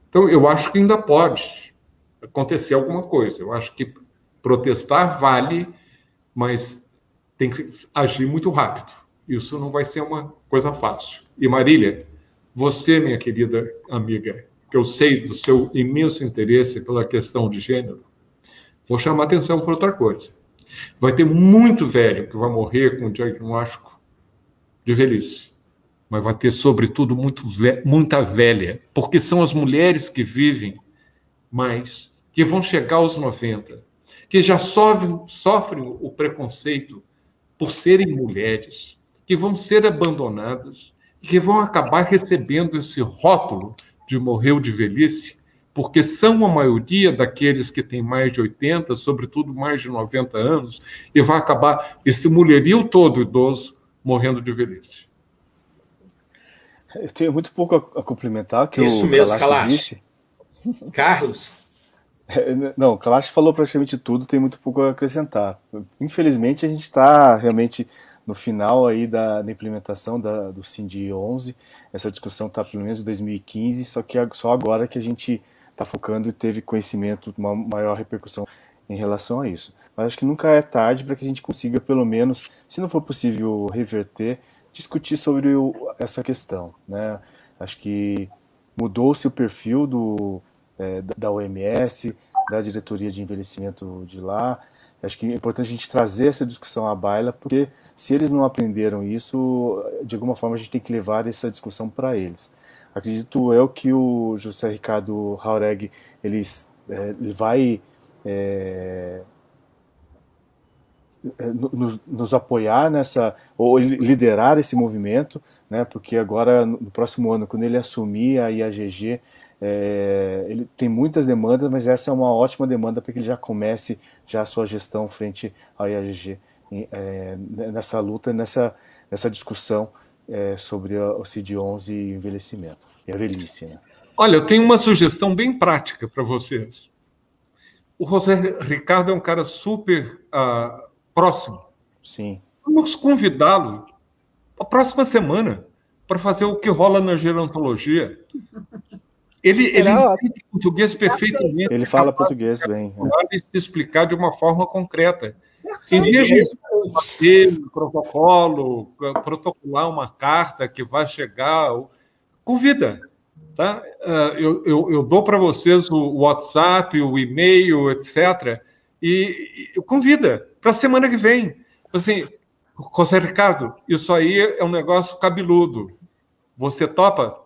Então, eu acho que ainda pode acontecer alguma coisa. Eu acho que protestar vale, mas tem que agir muito rápido. Isso não vai ser uma coisa fácil. E Marília, você, minha querida amiga, que eu sei do seu imenso interesse pela questão de gênero, Vou chamar atenção para outra coisa. Vai ter muito velho que vai morrer com diagnóstico de velhice. Mas vai ter, sobretudo, muito ve muita velha, porque são as mulheres que vivem mais, que vão chegar aos 90, que já sofrem, sofrem o preconceito por serem mulheres, que vão ser abandonadas e que vão acabar recebendo esse rótulo de morreu de velhice, porque são a maioria daqueles que têm mais de 80, sobretudo mais de 90 anos, e vai acabar esse mulherio todo idoso morrendo de velhice. Eu tenho muito pouco a, complementar que Isso o mesmo, Kalash disse. *laughs* Carlos? É, não, o Kalash falou praticamente tudo, tem muito pouco a acrescentar. Infelizmente, a gente está realmente no final aí da, da implementação da, do CIND 11. Essa discussão está pelo menos em 2015, só que só agora que a gente está focando e teve conhecimento, uma maior repercussão em relação a isso. Mas acho que nunca é tarde para que a gente consiga, pelo menos, se não for possível reverter, discutir sobre o, essa questão. Né? Acho que mudou-se o perfil do, é, da OMS, da diretoria de envelhecimento de lá. Acho que é importante a gente trazer essa discussão à baila, porque se eles não aprenderam isso, de alguma forma a gente tem que levar essa discussão para eles. Acredito eu que o José Ricardo Haureg ele, é, ele vai é, é, nos, nos, apoiar nessa, ou liderar esse movimento, né, porque agora, no próximo ano, quando ele assumir a IAGG, é, ele tem muitas demandas, mas essa é uma ótima demanda para que ele já comece já a sua gestão frente ao IAGG, é, nessa luta, nessa, nessa discussão é, sobre o CID-11 e envelhecimento, e a velhice. Né? Olha, eu tenho uma sugestão bem prática para vocês. O José Ricardo é um cara super uh, próximo. Sim. Vamos convidá-lo a próxima semana para fazer o que rola na gerontologia. Ele, ele entende português perfeitamente. Ele fala português bem. É. se explicar de uma forma concreta. Em vez de fazer um protocolo, protocolar uma carta que vai chegar, convida. Tá? Ah, eu, eu, eu dou para vocês o WhatsApp, o e-mail, etc. E, e convida para a semana que vem. Assim, José Ricardo, isso aí é um negócio cabeludo. Você topa?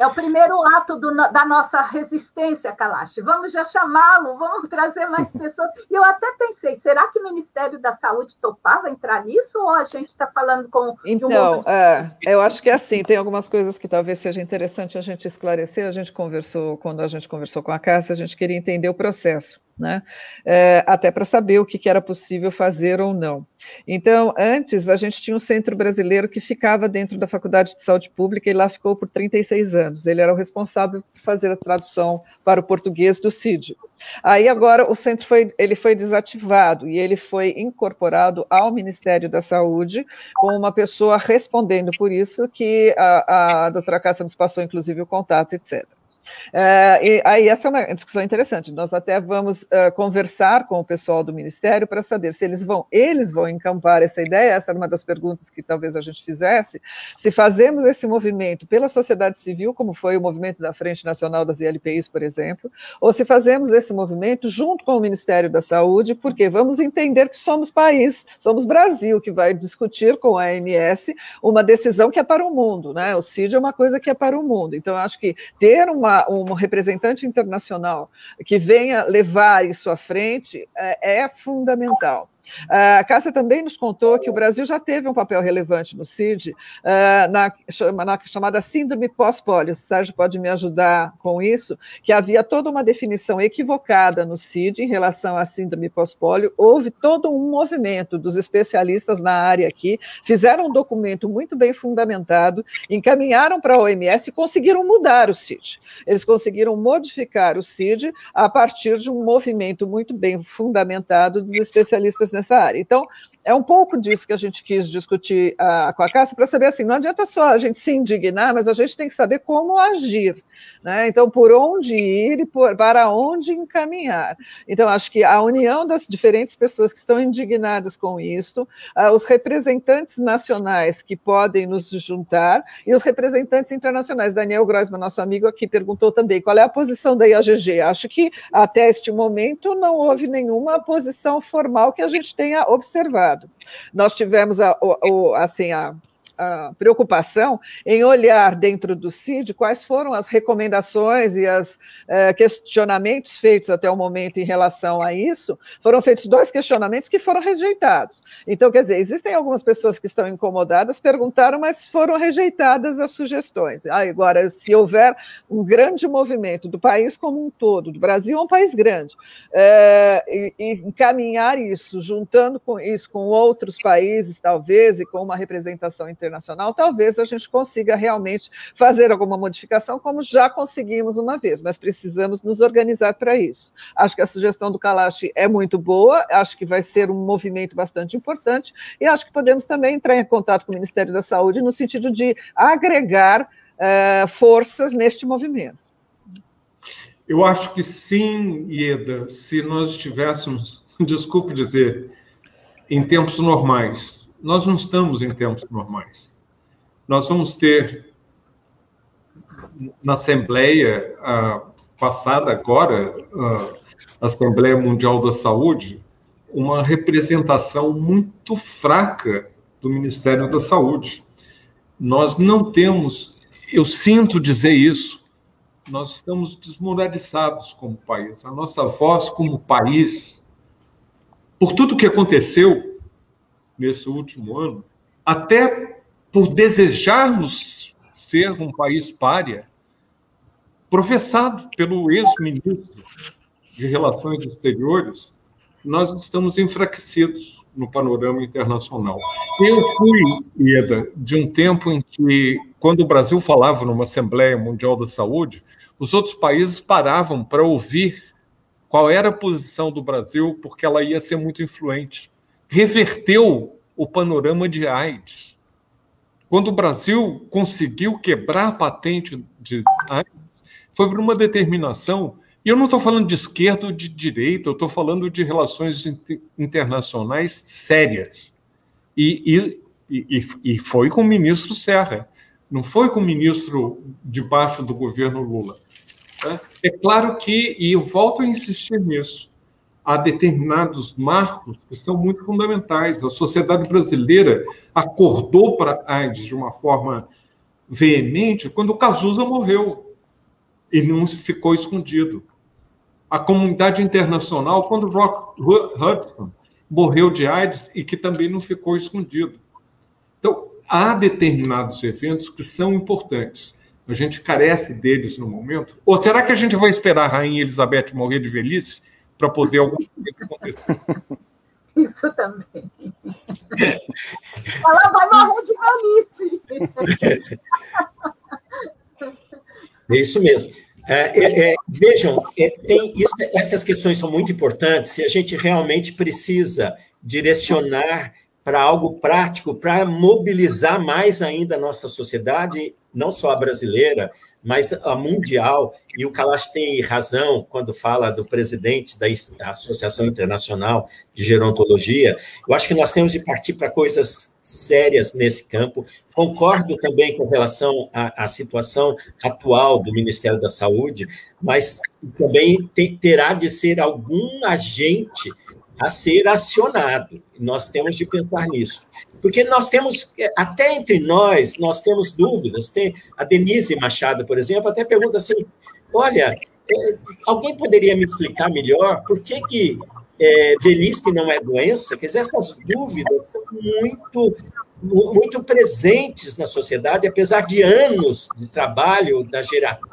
É o primeiro ato do, da nossa resistência, Kalash. Vamos já chamá-lo, vamos trazer mais *laughs* pessoas. E eu até pensei, será que o Ministério da Saúde topava entrar nisso ou a gente está falando com. Então, um é, eu acho que é assim, tem algumas coisas que talvez seja interessante a gente esclarecer. A gente conversou, quando a gente conversou com a Cássia, a gente queria entender o processo né? É, até para saber o que, que, era possível fazer ou não. Então, antes, a gente tinha um centro brasileiro que ficava dentro da Faculdade de Saúde Pública e lá ficou por 36 anos. Ele era o responsável por fazer a tradução para o português do CID. Aí agora o centro foi, ele foi desativado e ele foi incorporado ao Ministério da Saúde com uma pessoa respondendo por isso que a, a doutora Cássia nos passou, inclusive, o contato, etc. É, e aí essa é uma discussão interessante. Nós até vamos uh, conversar com o pessoal do Ministério para saber se eles vão, eles vão encampar essa ideia. Essa era uma das perguntas que talvez a gente fizesse. Se fazemos esse movimento pela sociedade civil, como foi o movimento da Frente Nacional das ILPIs, por exemplo, ou se fazemos esse movimento junto com o Ministério da Saúde, porque vamos entender que somos país, somos Brasil, que vai discutir com a AMS uma decisão que é para o mundo, né? O CID é uma coisa que é para o mundo. Então, acho que ter uma um representante internacional que venha levar isso à frente é, é fundamental. A Cássia também nos contou que o Brasil já teve um papel relevante no CID, eh, na, na chamada síndrome pós-polio. O Sérgio pode me ajudar com isso, que havia toda uma definição equivocada no CID em relação à síndrome pós-polio. Houve todo um movimento dos especialistas na área aqui, fizeram um documento muito bem fundamentado, encaminharam para a OMS e conseguiram mudar o CID. Eles conseguiram modificar o CID a partir de um movimento muito bem fundamentado dos especialistas nessa área. Então, é um pouco disso que a gente quis discutir uh, com a Cássia, para saber assim, não adianta só a gente se indignar, mas a gente tem que saber como agir. Né? Então, por onde ir e por, para onde encaminhar. Então, acho que a união das diferentes pessoas que estão indignadas com isso, uh, os representantes nacionais que podem nos juntar e os representantes internacionais. Daniel Groisman, nosso amigo aqui, perguntou também qual é a posição da IAGG. Acho que até este momento não houve nenhuma posição formal que a gente tenha observado. Nós tivemos a, a, assim, a a, preocupação em olhar dentro do CID quais foram as recomendações e os uh, questionamentos feitos até o momento em relação a isso. Foram feitos dois questionamentos que foram rejeitados. Então, quer dizer, existem algumas pessoas que estão incomodadas, perguntaram, mas foram rejeitadas as sugestões. Agora, se houver um grande movimento do país como um todo, do Brasil é um país grande, uh, e, e encaminhar isso, juntando com isso com outros países, talvez, e com uma representação internacional, talvez a gente consiga realmente fazer alguma modificação, como já conseguimos uma vez, mas precisamos nos organizar para isso. Acho que a sugestão do Kalash é muito boa, acho que vai ser um movimento bastante importante, e acho que podemos também entrar em contato com o Ministério da Saúde no sentido de agregar uh, forças neste movimento. Eu acho que sim, Ieda, se nós estivéssemos, *laughs* desculpe dizer, em tempos normais. Nós não estamos em tempos normais. Nós vamos ter na Assembleia passada agora, a Assembleia Mundial da Saúde, uma representação muito fraca do Ministério da Saúde. Nós não temos, eu sinto dizer isso, nós estamos desmoralizados como país. A nossa voz como país por tudo que aconteceu nesse último ano, até por desejarmos ser um país párea, professado pelo ex-ministro de Relações Exteriores, nós estamos enfraquecidos no panorama internacional. Eu fui, Ieda, de um tempo em que, quando o Brasil falava numa Assembleia Mundial da Saúde, os outros países paravam para ouvir qual era a posição do Brasil, porque ela ia ser muito influente. Reverteu o panorama de AIDS. Quando o Brasil conseguiu quebrar a patente de AIDS, foi por uma determinação. E eu não estou falando de esquerda ou de direita, eu estou falando de relações internacionais sérias. E, e, e, e foi com o ministro Serra, não foi com o ministro debaixo do governo Lula. Né? É claro que, e eu volto a insistir nisso, há determinados marcos que são muito fundamentais. A sociedade brasileira acordou para a AIDS de uma forma veemente quando Cazuza morreu e não ficou escondido. A comunidade internacional, quando Rock Hudson morreu de AIDS e que também não ficou escondido. Então, há determinados eventos que são importantes. A gente carece deles no momento? Ou será que a gente vai esperar a Rainha Elizabeth morrer de velhice para poder alguma coisa acontecer? *laughs* Isso também. Ela vai morrer de velhice. É isso mesmo. É, é, é, vejam, é, tem isso, essas questões são muito importantes e a gente realmente precisa direcionar para algo prático, para mobilizar mais ainda a nossa sociedade, não só a brasileira, mas a mundial. E o Kalash tem razão quando fala do presidente da Associação Internacional de Gerontologia. Eu acho que nós temos de partir para coisas sérias nesse campo. Concordo também com relação à, à situação atual do Ministério da Saúde, mas também tem, terá de ser algum agente a ser acionado. Nós temos de pensar nisso. Porque nós temos, até entre nós, nós temos dúvidas. Tem a Denise Machado, por exemplo, até pergunta assim: olha, é, alguém poderia me explicar melhor por que, que é, velhice não é doença? Quer dizer, essas dúvidas são muito, muito presentes na sociedade, apesar de anos de trabalho da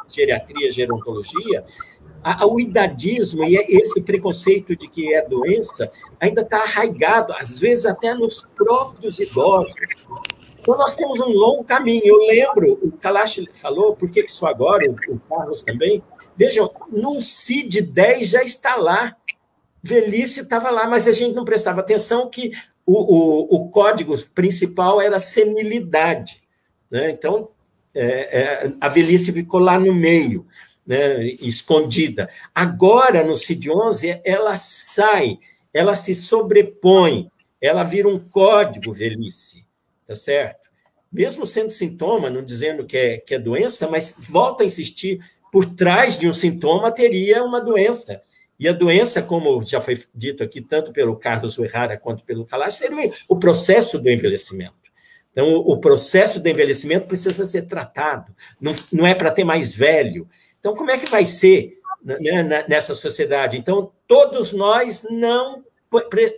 geriatria, gerontologia, o idadismo e esse preconceito de que é doença ainda está arraigado, às vezes até nos próprios idosos. Então, nós temos um longo caminho. Eu lembro, o Kalash falou, por que isso agora, o Carlos também. Vejam, no CID-10 já está lá. Velhice estava lá, mas a gente não prestava atenção que o, o, o código principal era senilidade. Né? Então, é, é, a velhice ficou lá no meio né, escondida. Agora, no CID-11, ela sai, ela se sobrepõe, ela vira um código velhice, tá certo? Mesmo sendo sintoma, não dizendo que é, que é doença, mas volta a insistir, por trás de um sintoma teria uma doença. E a doença, como já foi dito aqui, tanto pelo Carlos Uerrara quanto pelo Calas, seria o processo do envelhecimento. Então, o processo de envelhecimento precisa ser tratado, não, não é para ter mais velho. Então, como é que vai ser né, nessa sociedade? Então, todos nós não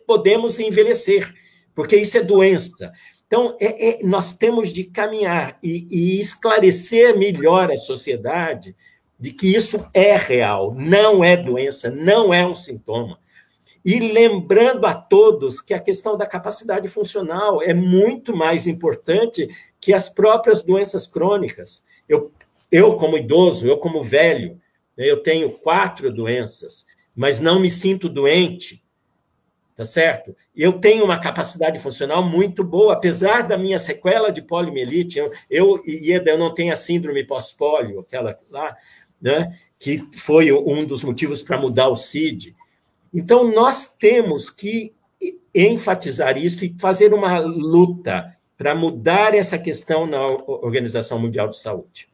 podemos envelhecer, porque isso é doença. Então, é, é, nós temos de caminhar e, e esclarecer melhor a sociedade de que isso é real, não é doença, não é um sintoma. E lembrando a todos que a questão da capacidade funcional é muito mais importante que as próprias doenças crônicas. Eu, eu como idoso, eu como velho, eu tenho quatro doenças, mas não me sinto doente, tá certo? Eu tenho uma capacidade funcional muito boa, apesar da minha sequela de poliomielite, eu, eu, eu não tenho a síndrome pós-polio, aquela lá, né, que foi um dos motivos para mudar o CID, então, nós temos que enfatizar isso e fazer uma luta para mudar essa questão na Organização Mundial de Saúde.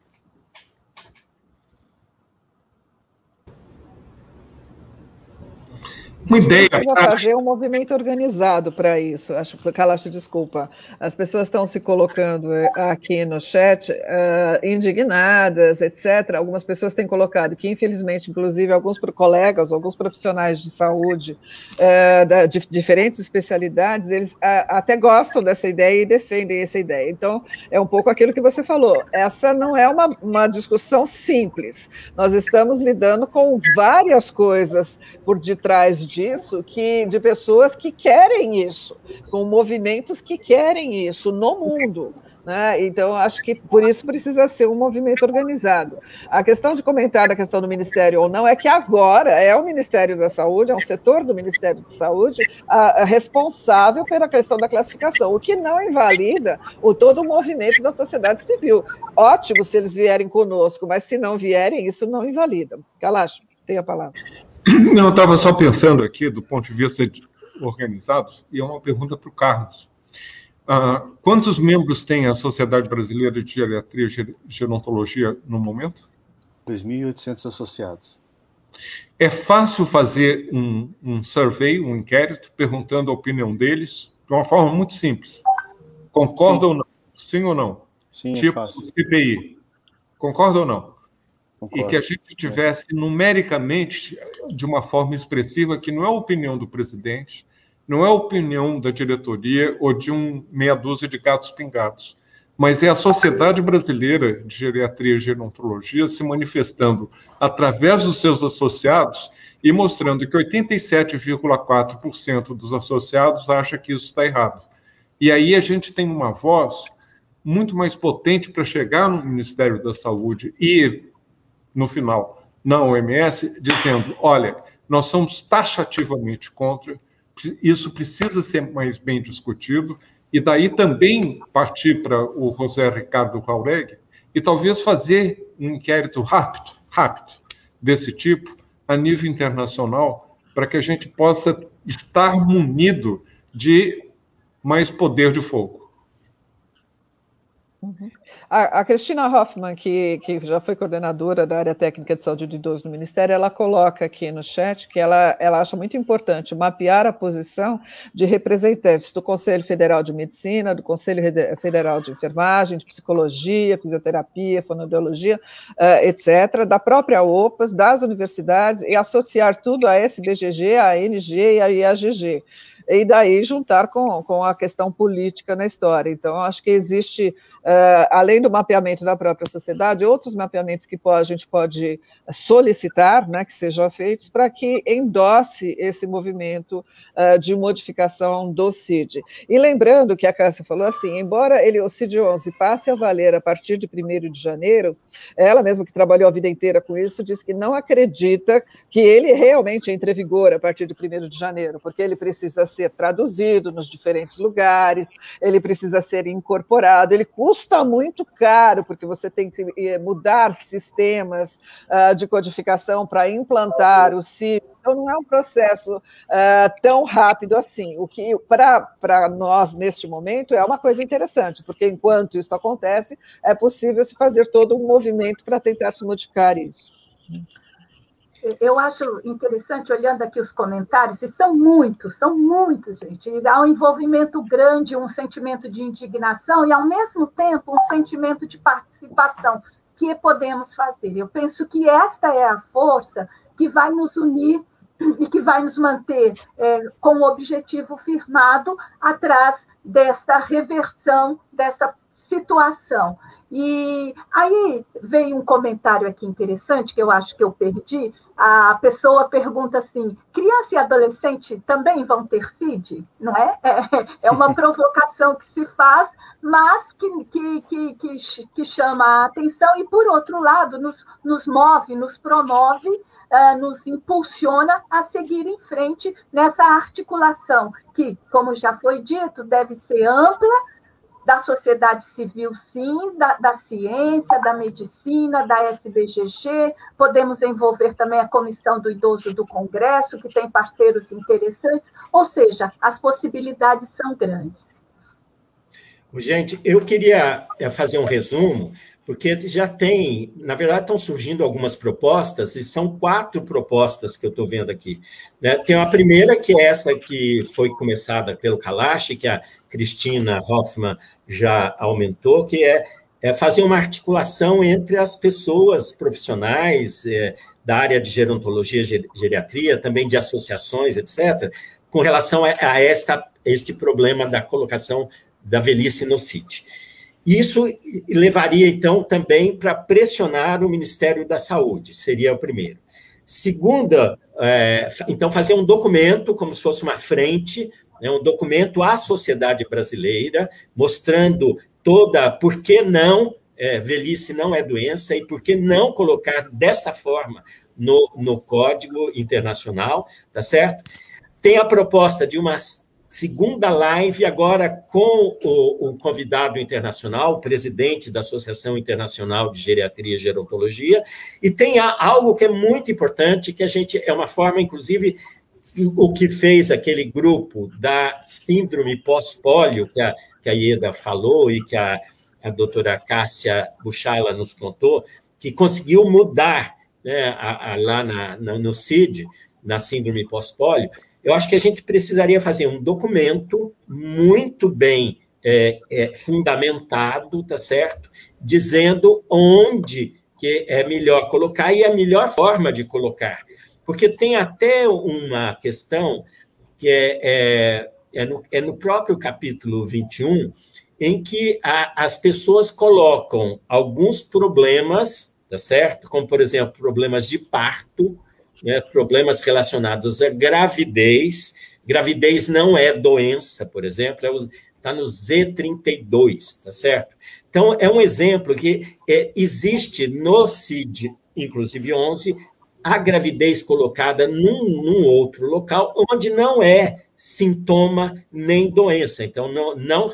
Uma ideia. Precisa fazer um movimento organizado para isso. Acho que Kalash, desculpa. As pessoas estão se colocando eh, aqui no chat uh, indignadas, etc. Algumas pessoas têm colocado que, infelizmente, inclusive alguns colegas, alguns profissionais de saúde uh, da, de diferentes especialidades, eles uh, até gostam dessa ideia e defendem essa ideia. Então, é um pouco aquilo que você falou. Essa não é uma, uma discussão simples. Nós estamos lidando com várias coisas por detrás de disso, que de pessoas que querem isso, com movimentos que querem isso no mundo. Né? Então, acho que por isso precisa ser um movimento organizado. A questão de comentar da questão do Ministério ou não é que agora é o Ministério da Saúde, é um setor do Ministério da Saúde a, a responsável pela questão da classificação, o que não invalida o todo o movimento da sociedade civil. Ótimo se eles vierem conosco, mas se não vierem, isso não invalida. Calacho, tem a palavra. Não, *clears throat* eu estava só pensando aqui, do ponto de vista de organizados, e é uma pergunta para o Carlos. Uh, quantos membros tem a Sociedade Brasileira de Geriatria e Gerontologia no momento? 2.800 associados. É fácil fazer um, um survey, um inquérito, perguntando a opinião deles, de uma forma muito simples. Concorda ou não? Sim ou não? Sim, é tipo é fácil. CPI. Concorda ou não? Concordo. E que a gente tivesse numericamente, de uma forma expressiva, que não é a opinião do presidente, não é a opinião da diretoria ou de um meia dúzia de gatos pingados, mas é a Sociedade Brasileira de Geriatria e Gerontologia se manifestando através dos seus associados e mostrando que 87,4% dos associados acha que isso está errado. E aí a gente tem uma voz muito mais potente para chegar no Ministério da Saúde e no final na OMS, dizendo: olha, nós somos taxativamente contra, isso precisa ser mais bem discutido, e daí também partir para o José Ricardo Jauregui e talvez fazer um inquérito rápido, rápido, desse tipo, a nível internacional, para que a gente possa estar munido de mais poder de fogo. Uhum. A, a Cristina Hoffman, que, que já foi coordenadora da área técnica de saúde de idosos no Ministério, ela coloca aqui no chat que ela, ela acha muito importante mapear a posição de representantes do Conselho Federal de Medicina, do Conselho Federal de Enfermagem, de Psicologia, Fisioterapia, Fonoaudiologia, uh, etc., da própria OPAS, das universidades, e associar tudo a SBGG, a ANG e a IAGG e daí juntar com, com a questão política na história. Então, acho que existe, uh, além do mapeamento da própria sociedade, outros mapeamentos que a gente pode solicitar né, que sejam feitos para que endosse esse movimento uh, de modificação do CID. E lembrando que a Cássia falou assim, embora ele, o CID 11 passe a valer a partir de 1 de janeiro, ela mesma que trabalhou a vida inteira com isso, disse que não acredita que ele realmente entre em vigor a partir de 1 de janeiro, porque ele precisa ser traduzido nos diferentes lugares, ele precisa ser incorporado, ele custa muito caro, porque você tem que eh, mudar sistemas uh, de codificação para implantar o CID. Então, não é um processo uh, tão rápido assim. O que, para nós, neste momento, é uma coisa interessante, porque enquanto isso acontece, é possível se fazer todo um movimento para tentar se modificar isso. Eu acho interessante, olhando aqui os comentários, e são muitos, são muitos, gente. E há um envolvimento grande, um sentimento de indignação e, ao mesmo tempo, um sentimento de participação. que podemos fazer? Eu penso que esta é a força que vai nos unir e que vai nos manter é, com o objetivo firmado atrás dessa reversão, dessa situação. E aí veio um comentário aqui interessante que eu acho que eu perdi. A pessoa pergunta assim: criança e adolescente também vão ter CID? Não é? É, é uma *laughs* provocação que se faz, mas que, que, que, que, que chama a atenção e, por outro lado, nos, nos move, nos promove, uh, nos impulsiona a seguir em frente nessa articulação que, como já foi dito, deve ser ampla da sociedade civil, sim, da, da, ciência, da medicina, da SBGG. Podemos envolver também a Comissão do Idoso do Congresso, que tem parceiros interessantes, ou seja, as possibilidades são grandes. Gente, eu queria eh, fazer um resumo, porque já tem, na verdade, estão surgindo algumas propostas, e são quatro propostas que eu estou vendo aqui. Né? Tem a primeira, que é essa que foi começada pelo Kalash, que a Cristina Hoffman já aumentou, que é, é fazer uma articulação entre as pessoas profissionais é, da área de gerontologia, geriatria, também de associações, etc., com relação a, a esta, este problema da colocação da velhice no CIT. Isso levaria, então, também para pressionar o Ministério da Saúde, seria o primeiro. Segunda, é, então, fazer um documento, como se fosse uma frente, né, um documento à sociedade brasileira, mostrando toda por que não é, velhice não é doença e por que não colocar dessa forma no, no Código Internacional, tá certo? Tem a proposta de uma segunda live agora com o, o, convidado internacional, o presidente da Associação Internacional de Geriatria e Gerontologia, e tem algo que é muito importante, que a gente é uma forma, inclusive, o que fez aquele grupo da síndrome pós-pólio, que a, que a Ieda falou e que a, a doutora Cássia Buchala nos contou, que conseguiu mudar né, a, a, lá na, na, no CID, na síndrome pós-pólio, eu acho que a gente precisaria fazer um documento muito bem é, é, fundamentado, tá certo? Dizendo onde que é melhor colocar e a melhor forma de colocar. Porque tem até uma questão que é, é, é, no, é no próprio capítulo 21, em que a, as pessoas colocam alguns problemas, tá certo? Como, por exemplo, problemas de parto, né? problemas relacionados à gravidez. Gravidez não é doença, por exemplo, está é tá no Z32, tá certo? Então, é um exemplo que é, existe no CID, inclusive 11, a gravidez colocada num, num, outro local onde não é sintoma nem doença. Então, não, não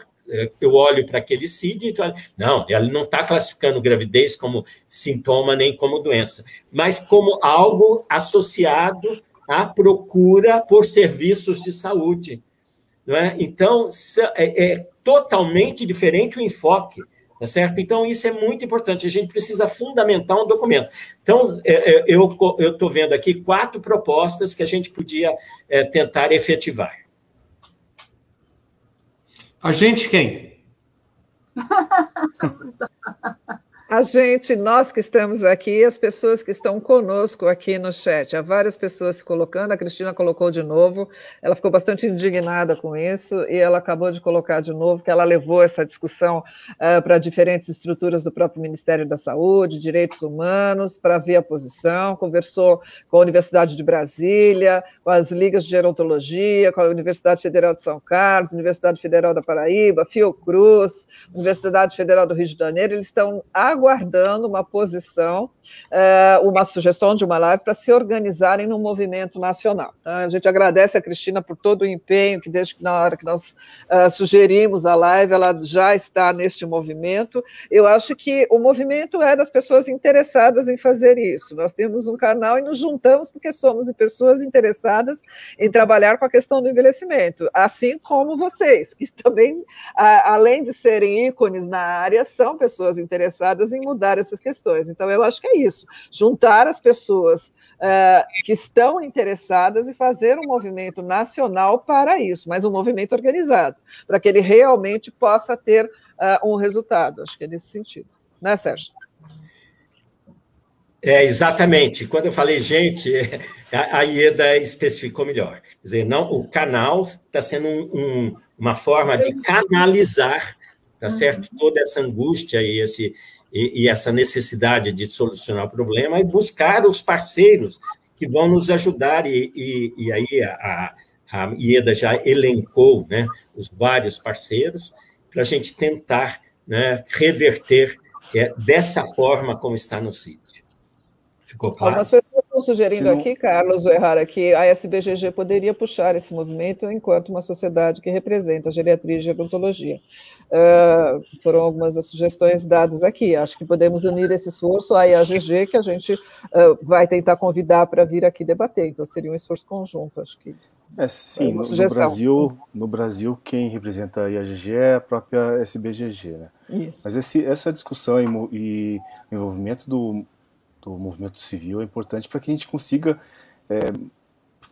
eu olho para aquele CID e falo, não, ela não está classificando gravidez como sintoma nem como doença, mas como algo associado à procura por serviços de saúde. Não é? Então, é, é totalmente diferente o enfoque. Tá certo? Então, isso é muito importante. A gente precisa fundamentar um documento. Então, é, é, eu estou vendo aqui quatro propostas que a gente podia tentar efetivar. A gente quem? *laughs* A gente, nós que estamos aqui, as pessoas que estão conosco aqui no chat, há várias pessoas se colocando, a Cristina colocou de novo, ela ficou bastante indignada com isso e ela acabou de colocar de novo que ela levou essa discussão uh, para diferentes estruturas do próprio Ministério da Saúde, Direitos Humanos, para ver a posição, conversou com a Universidade de Brasília, com as ligas de gerontologia, com a Universidade Federal de São Carlos, Universidade Federal da Paraíba, Fiocruz, Universidade Federal do Rio de Janeiro, eles estão aguardando uma posição, eh, uma sugestão de uma live para se organizarem num movimento nacional. Então, a gente agradece a Cristina por todo o empenho, que desde que na hora que nós uh, sugerimos a live, ela já está neste movimento. Eu acho que o movimento é das pessoas interessadas em fazer isso. Nós temos um canal e nos juntamos porque somos pessoas interessadas em trabalhar com a questão do envelhecimento, assim como vocês, que também, além de serem ícones na área, são pessoas interessadas em mudar essas questões. Então, eu acho que é isso: juntar as pessoas uh, que estão interessadas em fazer um movimento nacional para isso, mas um movimento organizado, para que ele realmente possa ter uh, um resultado. Acho que é nesse sentido. Né, Sérgio? É, exatamente. Quando eu falei gente, *laughs* a Ieda especificou melhor. Quer dizer, não, o canal está sendo um, um, uma forma de canalizar, tá certo? Toda essa angústia e, esse, e, e, essa necessidade de solucionar o problema e buscar os parceiros que vão nos ajudar. E, e, e aí a, a Ieda já elencou né, os vários parceiros para a gente tentar né, reverter é, dessa forma como está no sítio. Ficou claro? Algumas pessoas estão sugerindo não... aqui, Carlos Errara, que a SBGG poderia puxar esse movimento enquanto uma sociedade que representa a geriatria e gerontologia. Uh, foram algumas das sugestões dadas aqui. Acho que podemos unir esse esforço à IAGG, que a gente uh, vai tentar convidar para vir aqui debater. Então, seria um esforço conjunto, acho que. É, sim, no, no, Brasil, no Brasil, quem representa a IAGG é a própria SBGG, né? Isso. Mas esse, essa discussão e, e envolvimento do, do movimento civil é importante para que a gente consiga é,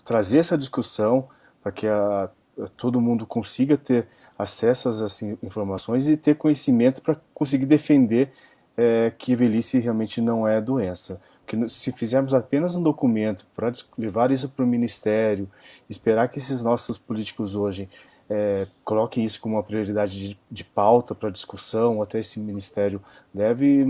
trazer essa discussão, para que a, a, todo mundo consiga ter acesso às assim, informações e ter conhecimento para conseguir defender é, que velhice realmente não é doença. Porque se fizermos apenas um documento para levar isso para o ministério, esperar que esses nossos políticos hoje é, coloquem isso como uma prioridade de, de pauta para discussão, até esse ministério deve,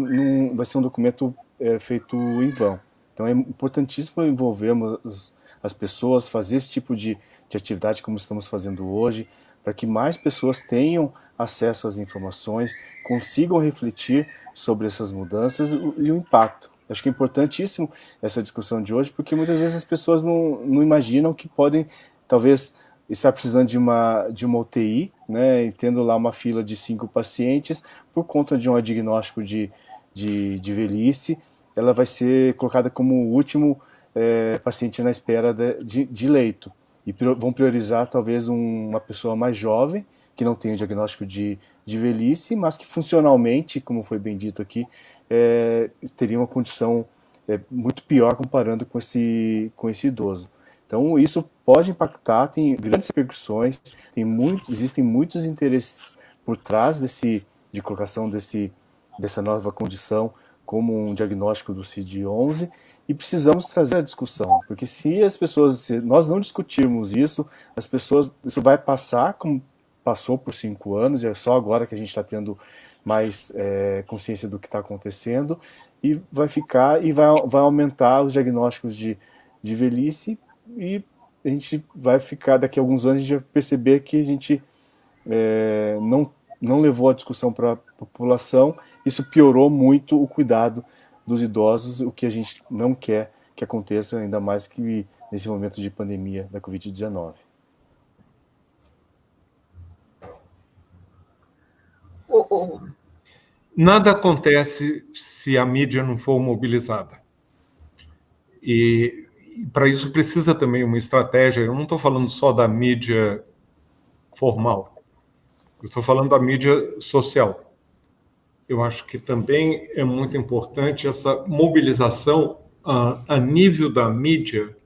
vai ser um documento é, feito em vão. Então é importantíssimo envolvermos as, as pessoas, fazer esse tipo de, de atividade como estamos fazendo hoje, para que mais pessoas tenham acesso às informações, consigam refletir sobre essas mudanças e o impacto. Acho que é importantíssimo essa discussão de hoje, porque muitas vezes as pessoas não, não imaginam que podem, talvez, estar precisando de uma, de uma UTI, né, e tendo lá uma fila de cinco pacientes, por conta de um diagnóstico de, de, de velhice, ela vai ser colocada como o último é, paciente na espera de, de, leito. E vão priorizar talvez um, uma pessoa mais jovem, que não tem o diagnóstico de, de velhice, mas que funcionalmente, como foi bem dito aqui, é, teria uma condição é, muito pior comparando com esse, com esse idoso. Então, isso pode impactar, tem grandes repercussões, tem muito, existem muitos interesses por trás desse, de colocação desse, dessa nova condição como um diagnóstico do CID-11 e precisamos trazer a discussão, porque se as pessoas, se nós não discutirmos isso, as pessoas, isso vai passar como passou por cinco anos, e é só agora que a gente está tendo mais é, consciência do que está acontecendo, e vai ficar e vai, vai aumentar os diagnósticos de, de velhice, e a gente vai ficar, daqui a alguns anos, a gente vai perceber que a gente é, não, não levou a discussão para a população isso piorou muito o cuidado dos idosos, o que a gente não quer que aconteça, ainda mais que nesse momento de pandemia da Covid-19. Nada acontece se a mídia não for mobilizada. E para isso precisa também uma estratégia. Eu não estou falando só da mídia formal, eu estou falando da mídia social eu acho que também é muito importante essa mobilização uh, a nível da mídia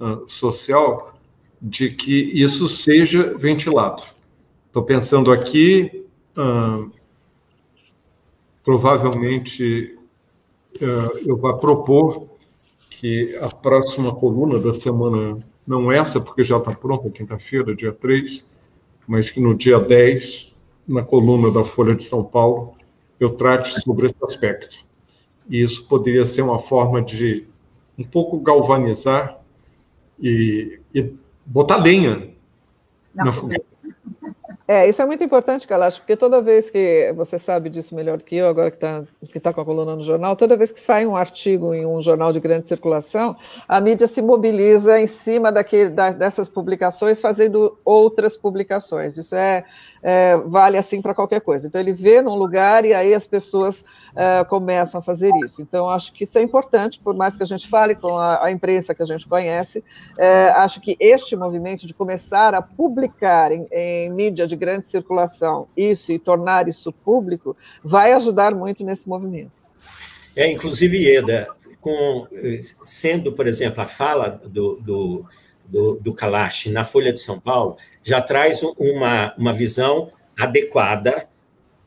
uh, social de que isso seja ventilado. Estou pensando aqui, uh, provavelmente eu vou propor que a próxima coluna da semana, não essa, porque já está pronta, quinta-feira, dia 3, mas que no dia 10, na coluna da Folha de São Paulo, eu trate sobre esse aspecto. E isso poderia ser uma forma de um pouco galvanizar e, e botar lenha na fogueira. É, isso é muito importante, Kalash, porque toda vez que você sabe disso melhor que eu, agora que está que tá com a coluna no jornal, toda vez que sai um artigo em um jornal de grande circulação, a mídia se mobiliza em cima daquele, da, dessas publicações, fazendo outras publicações. Isso é, é, vale assim para qualquer coisa. Então, ele vê num lugar e aí as pessoas é, começam a fazer isso. Então, acho que isso é importante, por mais que a gente fale com a, a imprensa que a gente conhece, é, acho que este movimento de começar a publicar em, em mídia de grande circulação isso e tornar isso público vai ajudar muito nesse movimento. É, inclusive, Ieda, com, eh, sendo, por exemplo, a fala do, do, do, do Kalash na Folha de São Paulo, já traz uma, uma visão adequada,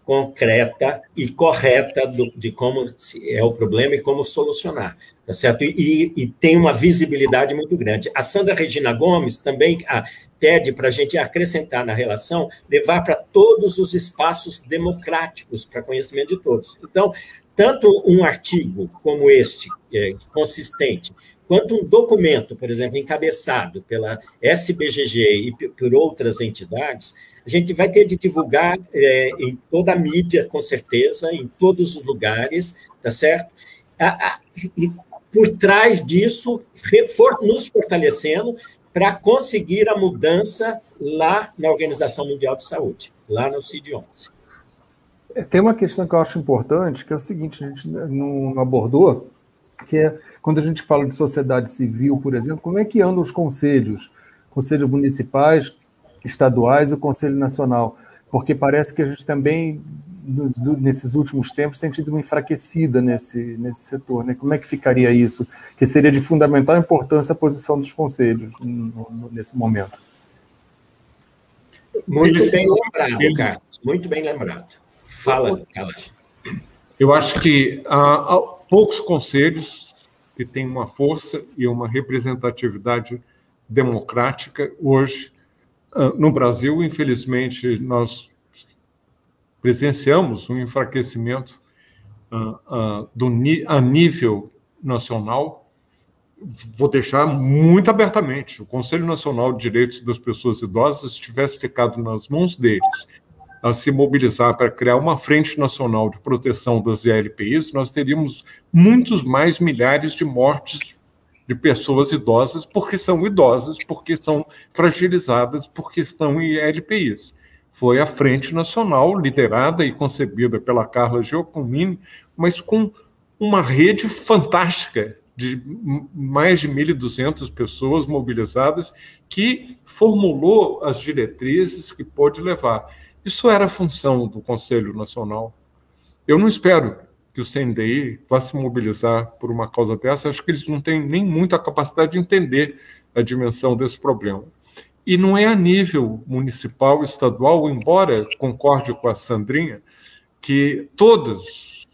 concreta e correta do, de como é o problema e como solucionar, tá certo? E, e tem uma visibilidade muito grande. A Sandra Regina Gomes também a, pede para a gente acrescentar na relação, levar para todos os espaços democráticos, para conhecimento de todos. Então, tanto um artigo como este, é, consistente, quanto um documento, por exemplo, encabeçado pela SBGG e por outras entidades, a gente vai ter de divulgar é, em toda a mídia, com certeza, em todos os lugares, tá certo? A, a, e por trás disso, for, nos fortalecendo para conseguir a mudança lá na Organização Mundial de Saúde, lá no CID-11. É, tem uma questão que eu acho importante, que é o seguinte, a gente não abordou, que é quando a gente fala de sociedade civil, por exemplo, como é que andam os conselhos, conselhos municipais, estaduais e o Conselho Nacional? Porque parece que a gente também, nesses últimos tempos, tem tido uma enfraquecida nesse, nesse setor. Né? Como é que ficaria isso? Que seria de fundamental importância a posição dos conselhos nesse momento. Muito bem lembrado, Carlos. Muito bem lembrado. Fala, Carlos. Eu acho que há, há poucos conselhos que têm uma força e uma representatividade democrática hoje ah, no Brasil. Infelizmente, nós presenciamos um enfraquecimento uh, uh, do, a nível nacional. Vou deixar muito abertamente: o Conselho Nacional de Direitos das Pessoas Idosas, se tivesse ficado nas mãos deles a se mobilizar para criar uma frente nacional de proteção das ILPIs, nós teríamos muitos mais milhares de mortes de pessoas idosas, porque são idosas, porque são fragilizadas, porque estão em ILPIs. Foi a Frente Nacional, liderada e concebida pela Carla Giacomini, mas com uma rede fantástica de mais de 1.200 pessoas mobilizadas, que formulou as diretrizes que pôde levar. Isso era função do Conselho Nacional. Eu não espero que o CNDI vá se mobilizar por uma causa dessa. Acho que eles não têm nem muita capacidade de entender a dimensão desse problema. E não é a nível municipal, estadual, embora concorde com a Sandrinha, que todos,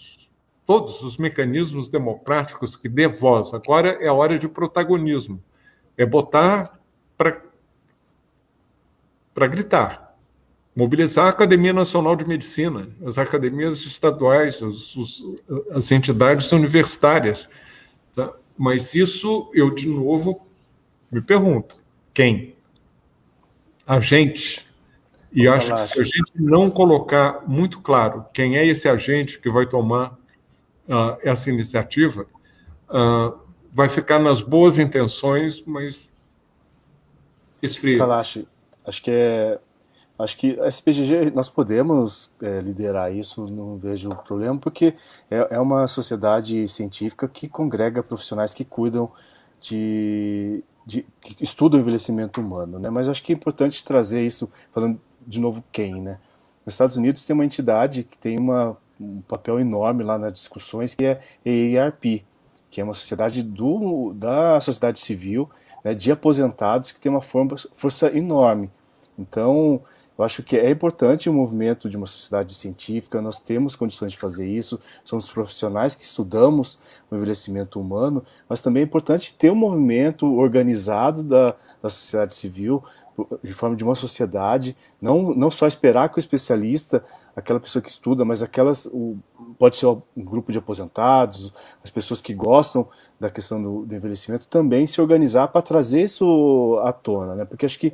todos os mecanismos democráticos que dê voz, agora é a hora de protagonismo, é botar para gritar, mobilizar a Academia Nacional de Medicina, as academias estaduais, os, os, as entidades universitárias. Tá? Mas isso, eu de novo me pergunto: quem? A gente. E acho que se a gente não colocar muito claro quem é esse agente que vai tomar uh, essa iniciativa, uh, vai ficar nas boas intenções, mas esfria. Kalash, acho que é Acho que a SPGG, nós podemos é, liderar isso, não vejo problema, porque é, é, uma sociedade científica que congrega profissionais que cuidam de, de que estudam o envelhecimento humano, né? Mas acho que é importante trazer isso, falando de novo quem, né? Nos Estados Unidos tem uma entidade que tem uma, um papel enorme lá nas discussões, que é a AARP, que é uma sociedade do, da sociedade civil, né, de aposentados, que tem uma força, força enorme. Então, eu acho que é importante o movimento de uma sociedade científica, nós temos condições de fazer isso, somos profissionais que estudamos o envelhecimento humano, mas também é importante ter um movimento organizado da, da sociedade civil, de forma de uma sociedade, não, não só esperar que o especialista, aquela pessoa que estuda, mas aquelas, o, pode ser um grupo de aposentados, as pessoas que gostam da questão do, do envelhecimento, também se organizar para trazer isso à tona, né? porque acho que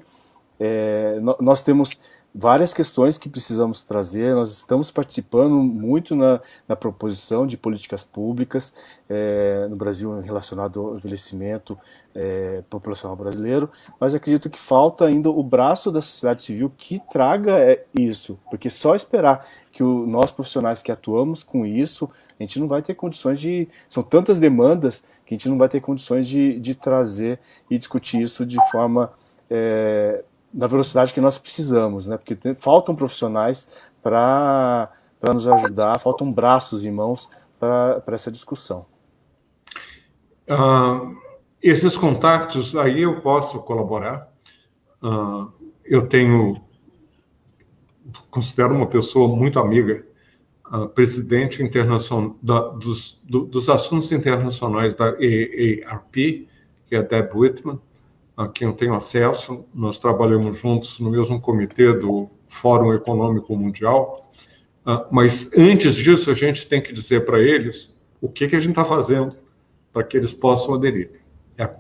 é, nós temos várias questões que precisamos trazer. Nós estamos participando muito na, na proposição de políticas públicas é, no Brasil relacionado ao envelhecimento é, populacional brasileiro, mas acredito que falta ainda o braço da sociedade civil que traga é, isso, porque só esperar que o, nós profissionais que atuamos com isso, a gente não vai ter condições de. São tantas demandas que a gente não vai ter condições de, de trazer e discutir isso de forma. É, da velocidade que nós precisamos, né? Porque tem, faltam profissionais para nos ajudar, faltam braços e mãos para essa discussão. Uh, esses contatos, aí eu posso colaborar. Uh, eu tenho, considero uma pessoa muito amiga, uh, presidente internacional da, dos, do, dos assuntos internacionais da AARP, que é a Deb Whitman, a quem eu tenho acesso. Nós trabalhamos juntos no mesmo comitê do Fórum Econômico Mundial. Uh, mas antes disso, a gente tem que dizer para eles o que, que a gente está fazendo para que eles possam aderir. É.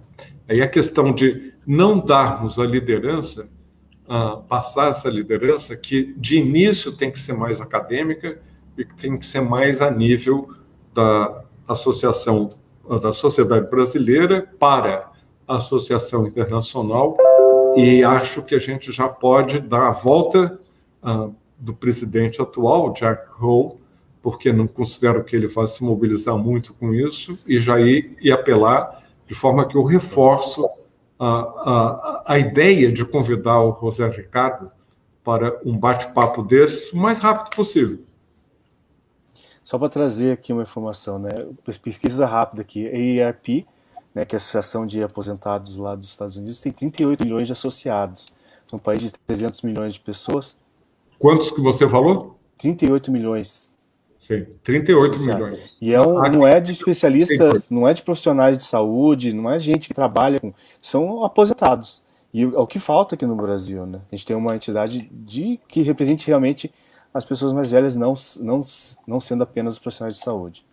Aí a questão de não darmos a liderança, uh, passar essa liderança, que de início tem que ser mais acadêmica e que tem que ser mais a nível da associação da sociedade brasileira para associação internacional e acho que a gente já pode dar a volta uh, do presidente atual, Jack Hole, porque não considero que ele vá se mobilizar muito com isso, e já ir e apelar de forma que eu reforço a, a, a ideia de convidar o José Ricardo para um bate-papo desse o mais rápido possível. Só para trazer aqui uma informação, né? Pesquisa rápida aqui, AARP, né, que é a Associação de Aposentados lá dos Estados Unidos, tem 38 milhões de associados. Um país de 300 milhões de pessoas. Quantos que você falou? 38 milhões. Sim, 38 milhões. E é um, não é de especialistas, não é de profissionais de saúde, não é gente que trabalha com. São aposentados. E é o que falta aqui no Brasil, né? A gente tem uma entidade de que represente realmente as pessoas mais velhas, não, não, não sendo apenas os profissionais de saúde.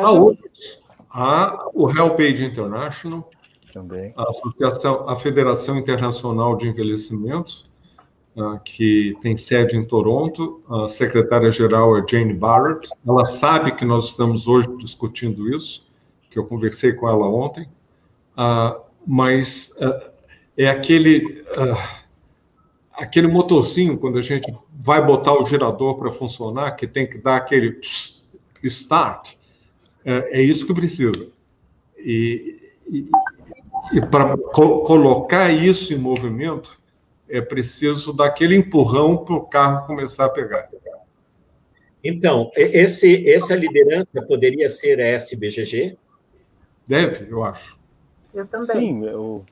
Há outros. Há o Helpage International, também. A Associação, a Federação Internacional de Envelhecimento, uh, que tem sede em Toronto. A secretária-geral é Jane Barrett. Ela sabe que nós estamos hoje discutindo isso, que eu conversei com ela ontem. Uh, mas uh, é aquele aquele motorzinho quando a gente vai botar o gerador para funcionar, que tem que dar aquele start. É, é isso que precisa. E, e, e para co colocar isso em movimento, é preciso dar aquele empurrão para o carro começar a pegar. Então, esse, essa liderança poderia ser a SBGG? Deve, eu acho. Eu também. Sim, eu,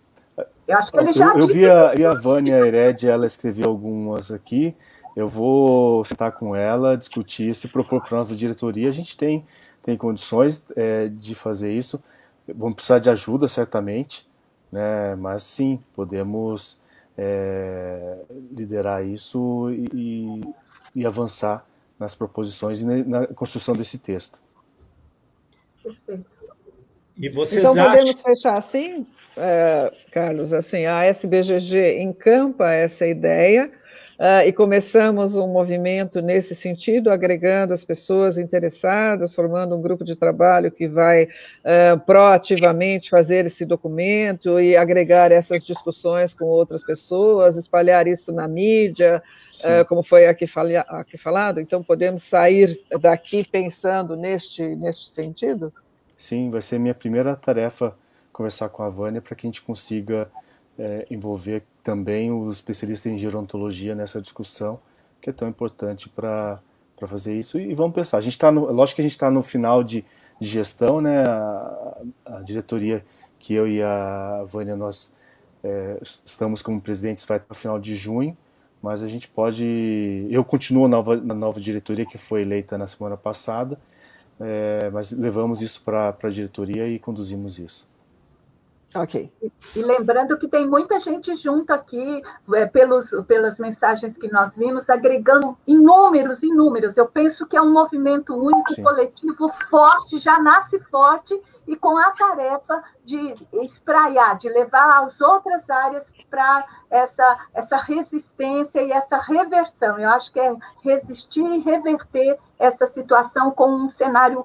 eu acho que ele já. Eu, eu vi a, vi a Vânia Hered, ela escreveu algumas aqui. Eu vou sentar com ela, discutir, se propor para a nova diretoria. A gente tem tem condições é, de fazer isso. Vamos precisar de ajuda, certamente, né? mas sim, podemos é, liderar isso e, e, avançar nas proposições e na, construção desse texto. Perfeito. E vocês então acham... podemos fechar assim, é, Carlos, assim, a SBGG encampa essa ideia, Uh, e começamos um movimento nesse sentido, agregando as pessoas interessadas, formando um grupo de trabalho que vai uh, proativamente fazer esse documento e agregar essas discussões com outras pessoas, espalhar isso na mídia, uh, como foi aqui, falha, aqui falado. Então, podemos sair daqui pensando neste, neste sentido? Sim, vai ser minha primeira tarefa conversar com a Vânia para que a gente consiga é, envolver também os especialistas em gerontologia nessa discussão, que é tão importante para fazer isso. E vamos pensar, a gente está no, lógico que a gente está no final de, de, gestão, né? A, a, diretoria que eu e a Vânia nós é, estamos como presidentes vai até o final de junho, mas a gente pode, eu continuo na nova, na nova diretoria que foi eleita na semana passada, é, mas levamos isso para a diretoria e conduzimos isso. Ok. E lembrando que tem muita gente junto aqui, é, pelos, pelas mensagens que nós vimos, agregando inúmeros, inúmeros. Eu penso que é um movimento único, Sim. coletivo, forte, já nasce forte e com a tarefa de espraiar, de levar as outras áreas para essa, essa resistência e essa reversão. Eu acho que é resistir e reverter essa situação com um cenário